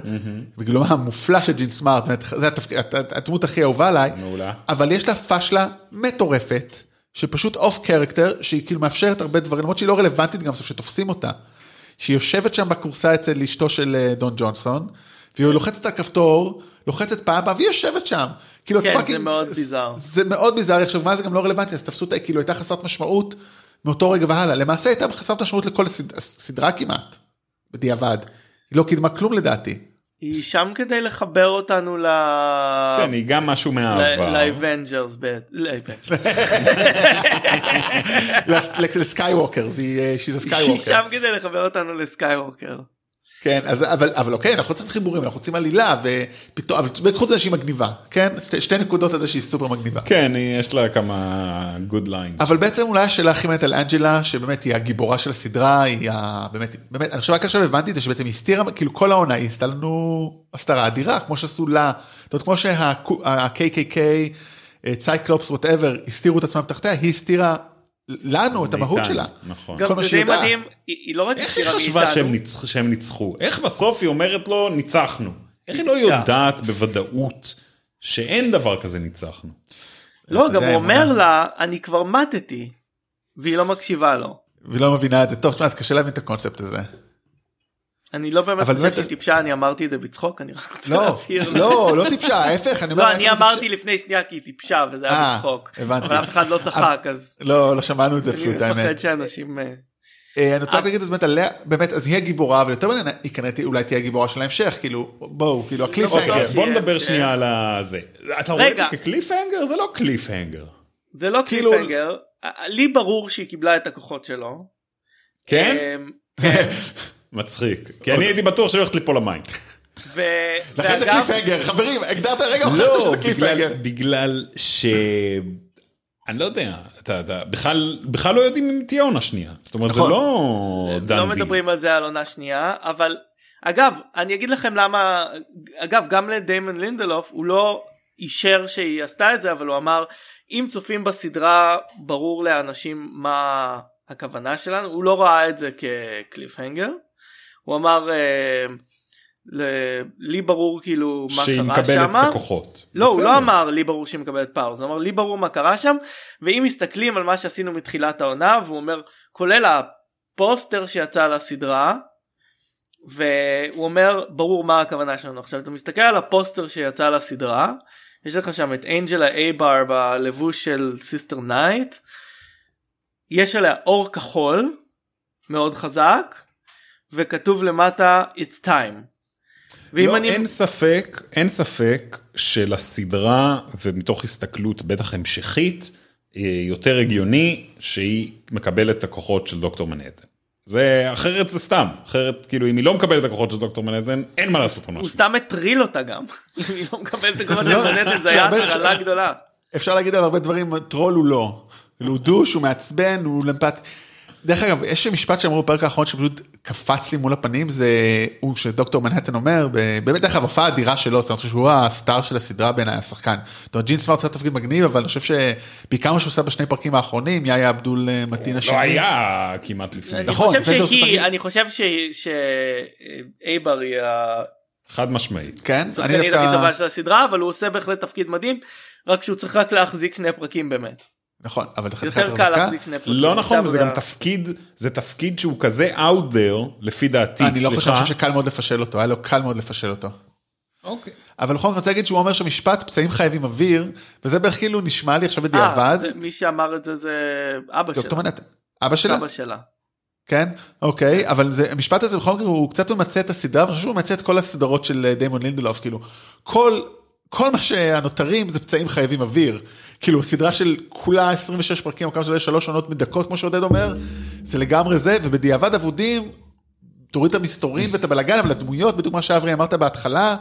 בגילומה המופלא של ג'ין סמארט, הת- הדמות הכי אהובה עליי, מעולה. אבל יש לה פשלה מטורפת, שפשוט off character, שהיא כאילו מאפשרת הרבה דברים, למרות שהיא לא רלוונטית גם בסוף שתופסים אותה. שהיא יושבת שם בכורסה אצל אשתו של אה, דון ג'ונסון, והיא לוחצת על כפתור, לוחצת פעם והיא יושבת שם. כאילו, כן, זה fucking- מאוד ביזאר. זה מאוד ביזארי, עכשיו מה זה גם לא רלוונטי, אז תפסו אותה, כאילו הייתה חסרת משמעות מאותו רגע והלאה, למעשה הייתה חסרת משמעות לכל הסד- הסדרה כמעט, בדיעבד. היא לא קידמה כלום לדעתי. היא שם כדי לחבר אותנו ל... כן, היא גם משהו מהעבר. לאבנג'רס. לאבנג'רס. לסקייווקר, היא she's a היא skywalker. שם כדי לחבר אותנו לסקייווקר. כן, אז, אבל, אבל אוקיי, אנחנו צריכים חיבורים, אנחנו רוצים עלילה, ופתאום, אבל וחוץ מזה שהיא מגניבה, כן? שתי, שתי נקודות על זה שהיא סופר מגניבה. כן, יש לה כמה good lines. אבל בעצם אולי השאלה הכי מעניינת על אנג'לה, שבאמת היא הגיבורה של הסדרה, היא ה... באמת, באמת, אני חושב רק עכשיו הבנתי את זה, שבעצם היא הסתירה, כאילו כל העונה היא עשתה לנו הסתרה אדירה, כמו שעשו לה, זאת אומרת, כמו שה-KKK, צייקלופס, whatever, הסתירו את עצמם תחתיה, היא הסתירה לנו את המהות מאיתנו, שלה. נכון. גם זה די. מדהים, היא לא רק איך היא הסתירה חשבה שהם, מאיתנו, ניצח, שהם ניצחו? איך בסוף היא אומרת לו ניצחנו? איך היא לא. יודעת בוודאות שאין דבר כזה ניצחנו? לא, גם הוא אומר. לה, אני כבר מתתי, והיא לא מקשיבה לו. והיא לא מבינה את זה, טוב, תשמע, אז קשה להבין את הקונספט הזה. אני לא באמת אבל חושב שהיא טיפשה, אני אמרתי את זה בצחוק, אני רק רוצה לא, להבהיר. לא, לא טיפשה, ההפך, אני אומר, לא, אני. אמרתי לפני שנייה כי היא טיפשה וזה היה אה, בצחוק. הבנתי. אבל אף אחד לא צחק אז לא, לא שמענו את זה אני פשוט, האמת. מפחד שאנשים... אה, אה, אני רוצה להגיד אז באמת עליה, באמת, אז היא הגיבורה, אבל יותר מעניין, היא כנראה אולי תהיה הגיבורה של ההמשך, כאילו, בואו, כאילו, הקליף בטוח אוקיי, הנגר. בוא נדבר. שנייה על הזה. אתה רואה את. זה כקליף הנגר? זה לא קליף הנגר. זה לא כאילו- קליפהנגר, לי ברור שהיא קיבלה את הכוחות שלו. כן? מצחיק. כי אני הייתי בטוח שהיא הולכת ליפול למים. ו- לכן זה הנגר, חברים, הגדרת רגע, הוכחת לא, שזה קליף בגלל- ש... אני לא יודע, אתה, אתה, בכלל, בכלל לא יודעים אם תהיה עונה שנייה. זאת אומרת, נכון. זה לא done לא דיל. מדברים על זה על עונה שנייה, אבל אגב, אני אגיד לכם למה, אגב, גם לדיימון לינדלוף, הוא לא אישר שהיא עשתה את זה, אבל הוא אמר, אם צופים בסדרה, ברור לאנשים מה הכוונה שלנו, הוא לא ראה את זה כ cliffhanger. הוא אמר, אה, לי ברור כאילו מה שהיא קרה מקבלת שמה. את הכוחות. לא, הוא בסדר. לא אמר לי ברור שהיא מקבלת powers, הוא אמר לי ברור מה קרה שם, ואם מסתכלים על מה שעשינו מתחילת העונה, והוא אומר, כולל הפוסטר שיצא לסדרה, והוא אומר, ברור מה הכוונה שלנו. עכשיו, אתה מסתכל על הפוסטר שיצא לסדרה, יש לך שם את אנג'לה אייבר בלבוש של סיסטר נייט, יש עליה אור כחול, מאוד חזק, וכתוב למטה It's time. ואם לא, אני... אין ספק, אין ספק שלסדרה ומתוך הסתכלות בטח המשכית, אה, יותר הגיוני שהיא מקבלת את הכוחות של דוקטור מנהטן. זה אחרת זה סתם, אחרת כאילו אם היא לא מקבלת את הכוחות של דוקטור מנהטן אין מה לעשות הוא. סתם הטריל אותה גם. אם היא לא מקבלת את הכבוד של לא, מנהטן זה היה הטרלה גדולה. אפשר להגיד על הרבה דברים, טרול הוא לא. כאילו, הוא דוש, הוא מעצבן, הוא למפת... דרך אגב, יש משפט שאמרו בפרק האחרון שפשוט קפץ לי מול הפנים, זה הוא שדוקטור מנהטן אומר, ב- באמת דרך אגב, הופעה אדירה שלו, זאת אומרת שהוא הסטאר של הסדרה בעיניי, השחקן. זאת אומרת, ג'ין סמארט עושה תפקיד מגניב, אבל אני חושב שבעיקר מה שהוא עושה בשני פרקים האחרונים, יאיה אבדול אה, מתין השני. לא היה כמעט לפני, אני נכון, חושב. אני חושב שאייבר היא חד משמעית. כן? אני השחקנית הכי דווקא... טובה של הסדרה, אבל הוא עושה בהחלט תפקיד מדהים, רק שהוא צריך רק להחזיק שני פרקים באמת. נכון, אבל חתיכת יותר קל. להחזיק שני פרקים. לא נכון, זה וזה גם תפקיד, זה תפקיד שהוא כזה out there, לפי דעתי, אני לא חושב, שקל מאוד לפשל אותו, היה לו קל מאוד לפשל אותו. אוקיי. אבל בכל זאת אני רוצה להגיד שהוא אומר שמשפט פצעים חייבים אוויר, וזה בערך כאילו נשמע לי עכשיו בדיעבד. אה, מי שאמר את זה זה אבא דוקטור שלה. אבא שלה? אבא שלה. כן, אוקיי, אבל זה, המשפט הזה בכל מקרה הוא קצת ממצה את הסדרה, ואני חושב שהוא ממצה את כל הסדרות של דיימון לינדלוף, כאילו, כל, כל מה שהנותרים זה פצעים חייבים אוויר. כאילו, סדרה של כולה 26 פרקים, או כמה שזה שלוש עונות מדקות, כמו שעודד אומר, זה לגמרי זה, ובדיעבד אבודים, תוריד את המסתורין ואת הבלאגן, אבל הדמויות, בדיוק מה שאברי אמרת בהתחלה,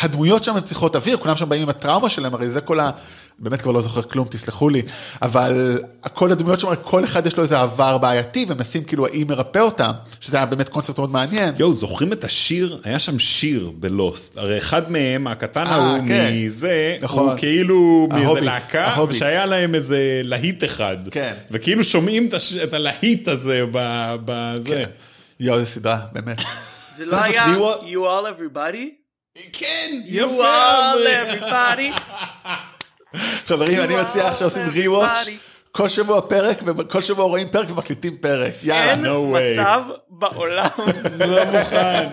הדמויות שם הן צריכות אוויר, כולם שם באים עם הטראומה שלהם, הרי זה כל ה... באמת כבר לא זוכר כלום, תסלחו לי, אבל כל הדמויות שם, כל אחד יש לו איזה עבר בעייתי, ומנסים כאילו האם מרפא אותם, שזה היה באמת קונספט מאוד מעניין. יואו, זוכרים את השיר? היה שם שיר בלוסט. הרי אחד מהם, הקטן אה, ההוא כן. מזה, נכון. הוא כאילו מאיזה להקה, ההוביט. ושהיה להם איזה להיט אחד. כן. וכאילו שומעים את הש- את הלהיט הזה ב- בזה. כן. יואו, איזה סדרה, באמת. זה לא היה. You all everybody? כן, You יפה. all אברי. everybody? חברים, אני You מציע עכשיו עושים rewatch, כל שבוע פרק, וכל שבוע רואים פרק ומקליטים פרק, יאללה. אין no way. מצב בעולם. לא מוכן.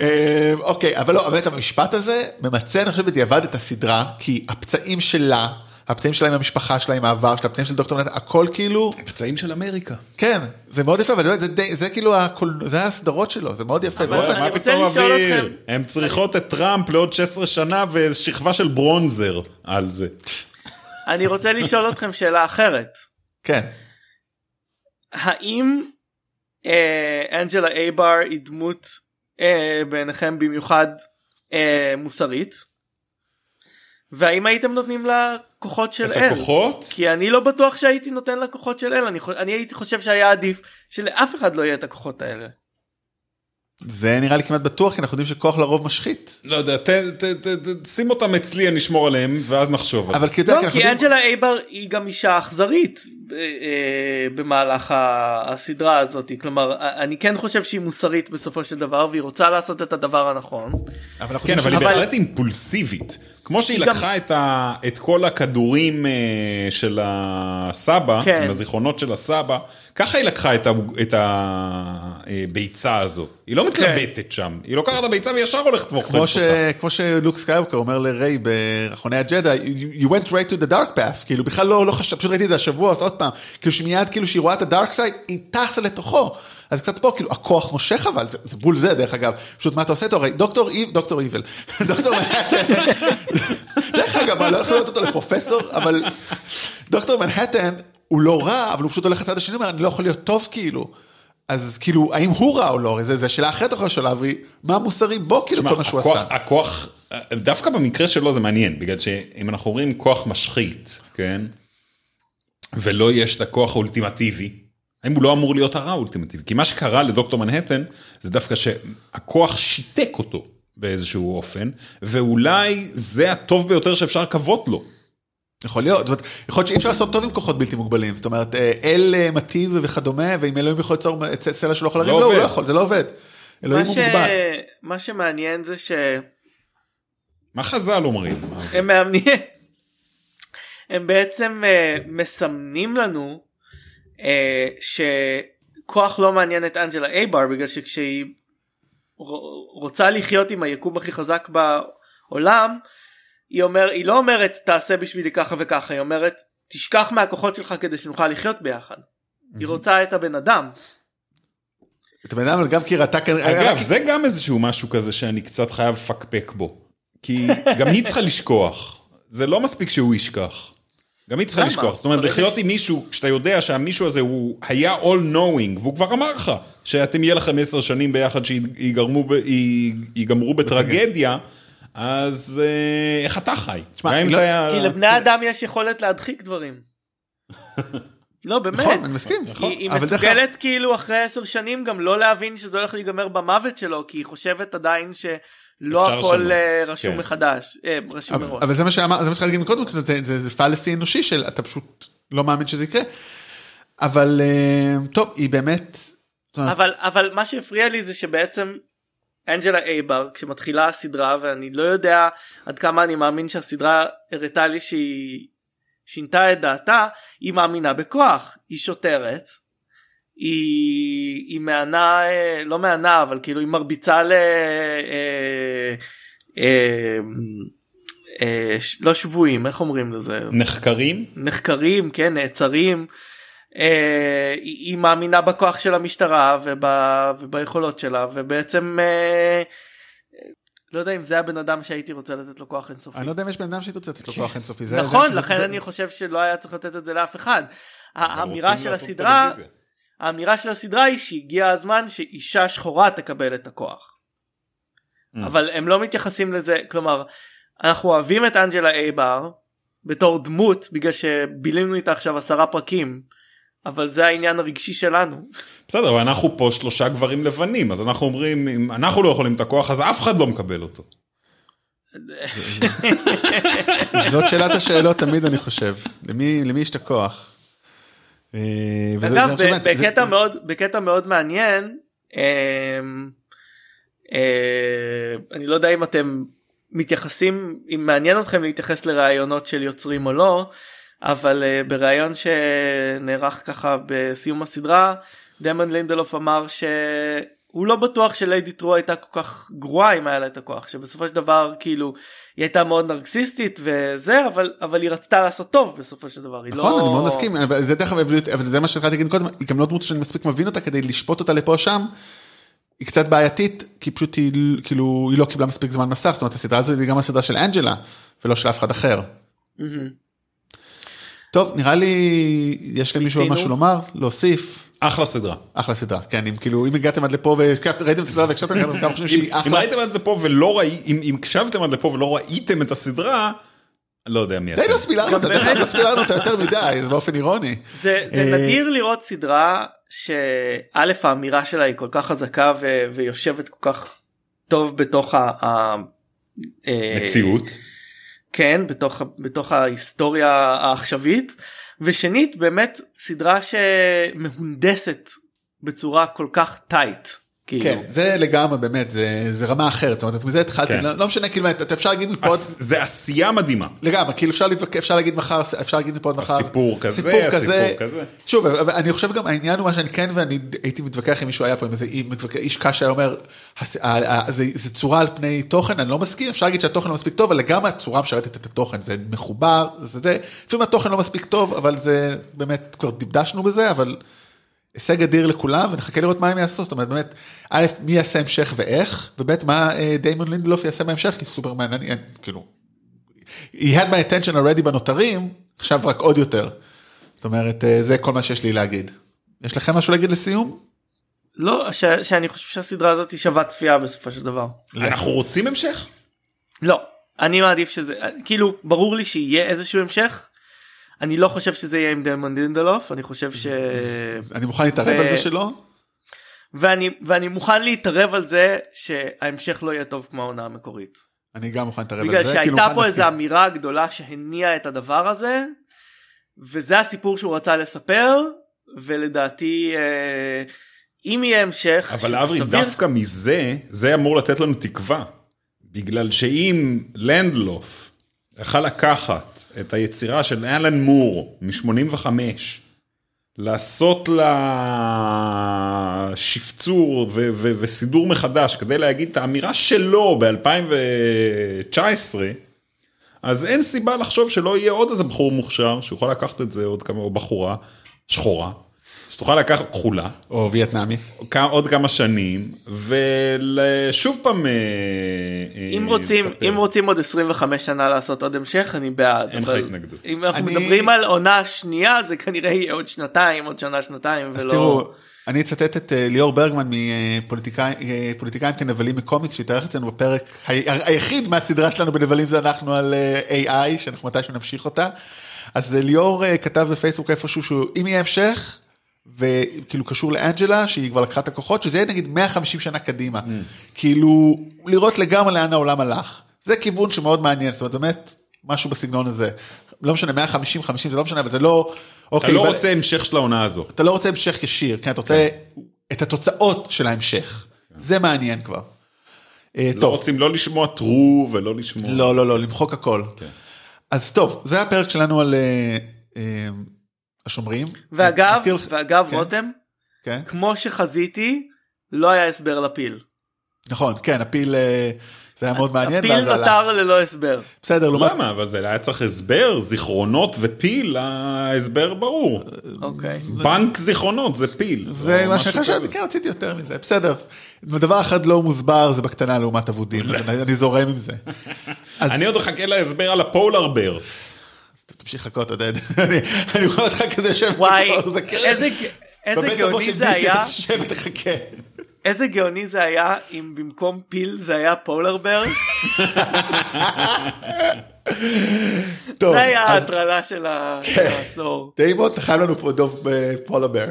אה, אוקיי, אבל לא, באמת המשפט הזה ממצה, אני חושב, בדיעבד את הסדרה, כי הפצעים שלה, הפצעים שלה עם המשפחה שלה, עם העבר שלה, הפצעים של דוקטור נטע, הכל כאילו, פצעים של אמריקה. כן, זה מאוד יפה, אבל זה, די- זה כאילו, הקול- זה הסדרות שלו, זה מאוד יפה. אבל אני מה רוצה פתאום לשאול אוויר? אתכם- הן צריכות את טראמפ לעוד 16 שנה ושכבה של ברונזר על זה. אני רוצה לשאול אתכם שאלה אחרת. כן. האם אה, אנג'לה אייבר היא דמות אה, בעיניכם במיוחד אה, מוסרית? והאם הייתם נותנים לה כוחות של את אל? הכוחות? כי אני לא בטוח שהייתי נותן לה כוחות של אל, אני, אני הייתי חושב שהיה עדיף שלאף אחד לא יהיה את הכוחות האלה. זה נראה לי כמעט בטוח, כי אנחנו יודעים שכוח לרוב משחית. לא יודע, ת- ת- ת- ת- שים אותם אצלי, אני אשמור עליהם, ואז נחשוב על זה. אבל כי יודע, לא, כי כי יודעים- אנג'לה אייבר היא גם אישה אכזרית אה, אה, במהלך הסדרה הזאת, כלומר אני כן חושב שהיא מוסרית בסופו של דבר והיא רוצה לעשות את הדבר הנכון. אבל כן, אבל היא בהחלט אימפולסיבית. כמו שהיא לקחה את, ה, את כל הכדורים אה, של הסבא, כן. עם הזיכרונות של הסבא, ככה היא לקחה את, ה, את הביצה הזו. היא לא מתלבטת שם, היא לוקחת את הביצה וישר הולכת ואוכלת כמו, אותה. ש... כמו שלוק סקייוקר אומר לריי באחרוני הג'דיי, you, you went right to the dark path, כאילו בכלל לא, לא חשב, פשוט ראיתי את זה השבוע, אז עוד פעם, כאילו שמיד כאילו שהיא רואה את ה dark side, היא טסה לתוכו. אז קצת פה כאילו הכוח מושך אבל זה, זה בול זה דרך אגב. פשוט מה אתה עושה איתו? הרי דוקטור איב דוקטור איבל. דוקטור מנהטן דרך אגב אני לא יכול להיות אותו לפרופסור אבל דוקטור מנהטן הוא לא רע אבל הוא פשוט הולך לצד השני אומר אני לא יכול להיות טוב כאילו. אז כאילו האם הוא רע או לא? הרי זה, זה שאלה אחרת אחרי שלב מה מוסרי בו כאילו כל מה שהוא עשה. הכוח, דווקא במקרה שלו זה מעניין, בגלל שאם אנחנו אומרים כוח משחית, כן? ולא יש את הכוח האולטימטיבי, האם הוא לא אמור להיות הרע האולטימטיבי? כי מה שקרה לדוקטור מנהטן זה דווקא שהכוח שיתק אותו באיזשהו אופן, ואולי זה הטוב ביותר שאפשר לקוות לו. יכול להיות, זאת אומרת, יכול להיות שאי אפשר לעשות טוב עם כוחות בלתי מוגבלים, זאת אומרת אה, אל אה, מטיב וכדומה, ואם אלוהים יכול ליצור סלע שלא יכול להרים, לא לא, הוא לא. יכול, זה לא עובד. אלוהים מה, הוא ש... מוגבל. מה שמעניין זה שהם מה חז"ל אומרים? מאמנים, הם בעצם אה, מסמנים לנו שכוח לא מעניין את אנג'לה אייבר בגלל שכשהיא רוצה לחיות עם היקום הכי חזק בעולם היא, אומר, היא לא אומרת תעשה בשבילי ככה וככה היא אומרת תשכח מהכוחות שלך כדי שנוכל לחיות ביחד. היא רוצה את הבן אדם. את הבן אדם, אבל גם כי ראתה כאן, אגב, זה גם איזשהו משהו כזה שאני קצת חייב לפקפק בו. כי גם היא צריכה לשכוח. זה לא מספיק שהוא ישכח. גם היא צריכה? לשכוח. זאת אומרת, לחיות ש- עם מישהו, כשאתה יודע שהמישהו הזה הוא היה all knowing, והוא כבר אמר לך שאתם יהיה לכם עשר שנים ביחד שיגמרו ב- י- ייגמרו בטרגדיה, אז אה, איך אתה חי? תשמע, לא- כי לבני אדם יש יכולת להדחיק דברים. לא באמת. נכון, אני מסכים. היא, היא מסוגלת כאילו אחרי עשר שנים גם לא להבין שזה הולך להיגמר במוות שלו כי היא חושבת עדיין שלא אפשר הכל לשנות. אה, רשום כן. מחדש אה, רשום אבל- מראש. אבל זה מה שאמר, זה מה שחלק מקודם, זה- זה- זה זה פלסי אנושי של אתה פשוט לא מאמין שזה יקרה. אבל אה, טוב, היא באמת, אבל אבל מה שהפריע לי זה שבעצם אנג'לה אייבר כשמתחילה הסדרה ואני לא יודע עד כמה אני מאמין שהסדרה הראתה לי שהיא שינתה את דעתה היא מאמינה בכוח היא שוטרת היא, היא מענה אה, לא מענה אבל כאילו היא מרביצה ל... אה, אה, אה, לא שבויים איך אומרים לזה נחקרים? נחקרים כן נעצרים אה, היא, היא מאמינה בכוח של המשטרה וב, וביכולות שלה ובעצם אה, לא יודע אם זה הבן אדם שהייתי רוצה לתת לו כוח אינסופי. אני לא יודע אם יש בן אדם שהיית רוצה לתת לו כוח אינסופי. זה- נכון לכן אני חושב שלא היה צריך לתת את זה לאף אחד. האמירה של הסדרה. האמירה של הסדרה היא שהגיע הזמן שאישה שחורה תקבל את הכוח. Mm. אבל הם לא מתייחסים לזה כלומר אנחנו אוהבים את אנג'לה אייבר בתור דמות בגלל שבילינו איתה עכשיו עשרה פרקים אבל זה העניין הרגשי שלנו. בסדר, אבל אנחנו פה שלושה גברים לבנים, אז אנחנו אומרים, אם אנחנו לא יכולים את הכוח, אז אף אחד לא מקבל אותו. זאת שאלת השאלות תמיד אני חושב, למי למי יש את הכוח. אה, אגב בקטע מאוד בקטע מאוד מעניין אמ, אה, אני לא יודע אם אתם מתייחסים אם מעניין אתכם להתייחס לראיונות של יוצרים או לא אבל אה, בראיון שנערך ככה בסיום הסדרה דמון לינדלוף אמר הוא לא בטוח שליידי טרו הייתה כל כך גרועה אם היה לה את הכוח שבסופו של דבר כאילו היא הייתה מאוד נרקסיסטית וזה אבל אבל היא רצתה לעשות טוב בסופו של דבר. היא נכון, לא... אני מאוד מסכים, אבל זה דרך אגב, אבל זה מה שהתחלתי להגיד קודם, היא גם לא דמות שאני מספיק מבין אותה כדי לשפוט אותה לפה או שם. היא קצת בעייתית, כי פשוט היא, כאילו, היא לא קיבלה מספיק זמן מסך, זאת אומרת, הסדרה הזאת היא גם הסדרה של אנג'לה, ולא של אף אחד אחר. מהמם. טוב, נראה לי, יש למישהו עוד? משהו לומר? להוסיף? אחלה סדרה. אחלה סדרה, כן, אם כאילו, אם הגעתם עד לפה וראיתם את הסדרה והקשבתם, גם גם חושבים שהיא אם אחלה. ראיתם עד לפה ולא ראי, אם אם הקשבתם עד לפה ולא ראיתם את הסדרה, לא יודע מי די אתם. לא ספילרנו אותה, דרך אגב לא ספילרנו אותה יותר מדי, זה באופן אירוני. זה, זה אה, נדיר לראות סדרה שא' האמירה שלה היא כל כך חזקה ו, ויושבת כל כך טוב בתוך ה... אה, מציאות. כן בתוך ההיסטוריה העכשווית ושנית באמת סדרה שמהונדסת בצורה כל כך טייט. כאילו. כן, זה לגמרי באמת, זה זה רמה אחרת, זאת אומרת, מזה התחלתי, כן. לא לא משנה, כאילו, אתה אפשר להגיד מפה עוד, זה עשייה מדהימה. לגמרי, כאילו אפשר להתווכח, אפשר להגיד מחר, אפשר להגיד מפה עוד מחר, הסיפור כזה, סיפור כזה, הסיפור כזה. שוב, אני חושב גם העניין הוא מה שאני כן, ואני הייתי מתווכח עם מישהו היה פה עם איזה איש קש היה אומר, הס- ה- ה- זה זה צורה על פני תוכן, אני לא מסכים, אפשר להגיד שהתוכן לא מספיק טוב, אבל לגמרי הצורה משרתת את התוכן, זה מחובר, זה זה, לפעמים התוכן לא מספיק טוב, אבל זה באמת, כבר דשדשנו בזה, אבל הישג אדיר לכולם ונחכה לראות מה הם יעשו, זאת אומרת באמת, א', מי יעשה המשך ואיך, וב', מה אה, דיימון לינדלוף יעשה בהמשך, כי סופרמן, אני, אני, כאילו, he had my attention already בנותרים, עכשיו רק עוד יותר. זאת אומרת, אה, זה כל מה שיש לי להגיד. יש לכם משהו להגיד לסיום? לא ש, שאני חושב שהסדרה הזאת היא שווה צפייה בסופו של דבר. אנחנו רוצים המשך? לא אני מעדיף שזה כאילו ברור לי שיהיה איזשהו המשך. אני לא חושב שזה יהיה עם דמון דינדלוף אני חושב ש... אני מוכן להתערב על זה שלא? ואני ואני מוכן להתערב על זה שההמשך לא יהיה טוב כמו העונה המקורית. אני גם מוכן להתערב על בגלל זה. כאילו, שהייתה מוכן פה. איזו אמירה גדולה שהניעה את הדבר הזה וזה הסיפור שהוא רצה לספר ולדעתי אה, אם יהיה המשך אבל אברי, סביר- דווקא מזה, זה אמור לתת לנו תקווה. בגלל שאם לנדלוף יכל לקחת את היצירה של אלן מור מ-85, לעשות לה שפצור ו- ו- וסידור מחדש כדי להגיד את האמירה שלו ב-2019, אז אין סיבה לחשוב שלא יהיה עוד איזה בחור מוכשר שיוכל לקחת את זה עוד כמה, או בחורה שחורה, שתוכל לקחת כחולה. או וייטנאמית. עוד כמה שנים ושוב פעם אה, אה, אם רוצים לספר. אם רוצים עוד 25 שנה לעשות עוד המשך אני בעד אין לך אבל התנגדות. אם אנחנו אני- מדברים על עונה שנייה זה כנראה יהיה עוד שנתיים עוד שנה שנתיים אז ולא תראו, אני אצטט את אה, ליאור ברגמן מפוליטיקאים כנבלים מקומיקס שהתארח אצלנו בפרק ה- היחיד מהסדרה שלנו בנבלים זה אנחנו על AI שאנחנו מתישהו נמשיך אותה. אז ליאור כתב בפייסבוק איפשהו שאם יהיה המשך וכאילו קשור לאנג'לה שהיא כבר לקחה את הכוחות שזה יהיה נגיד 150 שנה קדימה כאילו לראות לגמרי לאן העולם הלך זה כיוון שמאוד מעניין זאת אומרת באמת משהו בסגנון הזה לא משנה 150 50 זה לא משנה אבל זה לא. אתה אוקיי, לא ב- רוצה המשך של העונה הזו. אתה לא רוצה המשך ישיר, כן, אתה רוצה את התוצאות של ההמשך. זה מעניין כבר. אה, לא טוב, רוצים לא לשמוע טרו ולא לשמוע. לא, לא, לא, למחוק הכל. אז טוב, זה הפרק שלנו על אה, אה, השומרים. ואגב מזכיר לך- ואגב כן, רותם כן, כמו שחזיתי לא היה הסבר לפיל. נכון, כן, הפיל אה, זה היה מאוד מעניין. הפיל. נותר ללא הסבר. בסדר, לעומת... למה? אבל זה היה צריך הסבר, זיכרונות ופיל, ההסבר ברור. אוקיי. בנק זיכרונות זה פיל. זה מה משהו שחשבתי. כן, רציתי יותר מזה, בסדר. דבר אחד לא מוסבר זה בקטנה לעומת אבודים, אני- זורם עם זה. אני עוד מחכה להסבר על הפולר בר. תמשיך לחכות עודד, אני אני רואה אותך כזה יושב, וואי. איזה גאוני זה היה אתה תשב ותחכה. איזה גאוני זה היה אם במקום פיל זה היה פולר בר טוב, זה היה ההטרלה של כן. העשור. דיימון, אתה חייב לנו פה דוב בפולה בר.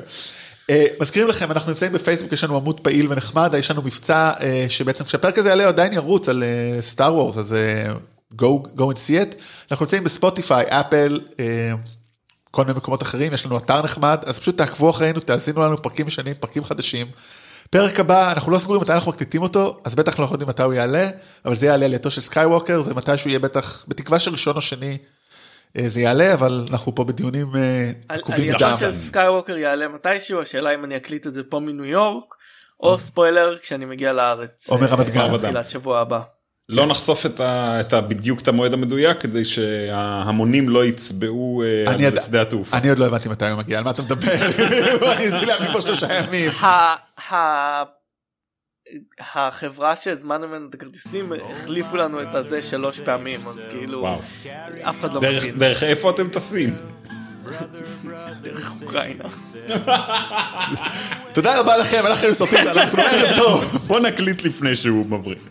אה, מזכירים לכם, אנחנו נמצאים בפייסבוק, יש לנו עמוד פעיל ונחמד, יש לנו מבצע אה, שבעצם כשהפרק הזה יעלה עדיין ירוץ על סטאר וורס, אז אה, go, go and see it. אנחנו נמצאים בספוטיפיי, אפל, אה, כל מיני מקומות אחרים, יש לנו אתר נחמד, אז פשוט תעקבו אחרינו, תאזינו לנו פרקים ישנים, פרקים חדשים. פרק הבא, אנחנו לא סגורים מתי אנחנו מקליטים אותו, אז בטח לא יודעים מתי הוא יעלה, אבל זה יעלה לעלייתו של סקייווקר, זה מתי שהוא יהיה בטח, בתקווה שראשון או שני אה, זה יעלה, אבל אנחנו פה בדיונים אה, עקובים עלייתו מדם. של סקייווקר יעלה מתישהו השאלה אם אני אקליט את זה פה מניו יורק או ספוילר כשאני מגיע לארץ. או מרמת גן. בתחילת שבוע הבא. לא נחשוף את ה, את ה, בדיוק את המועד המדויק כדי שההמונים לא יצבעו אה, אני עד יד- לשדה התעופה. אני עוד לא הבנתי מתי הוא מגיע, על מה אתה מדבר? אני ניסיתי להביא פה שלושה ימים. החברה שהזמנו ממנו את הכרטיסים החליפו לנו את הזה שלוש פעמים אז כאילו. אף אחד לא מבין דרך איפה אתם טסים? דרך אוקראינה. תודה רבה לכם, אנחנו סרטים, אנחנו ערב טוב. בוא נקליט לפני שהוא מבריק.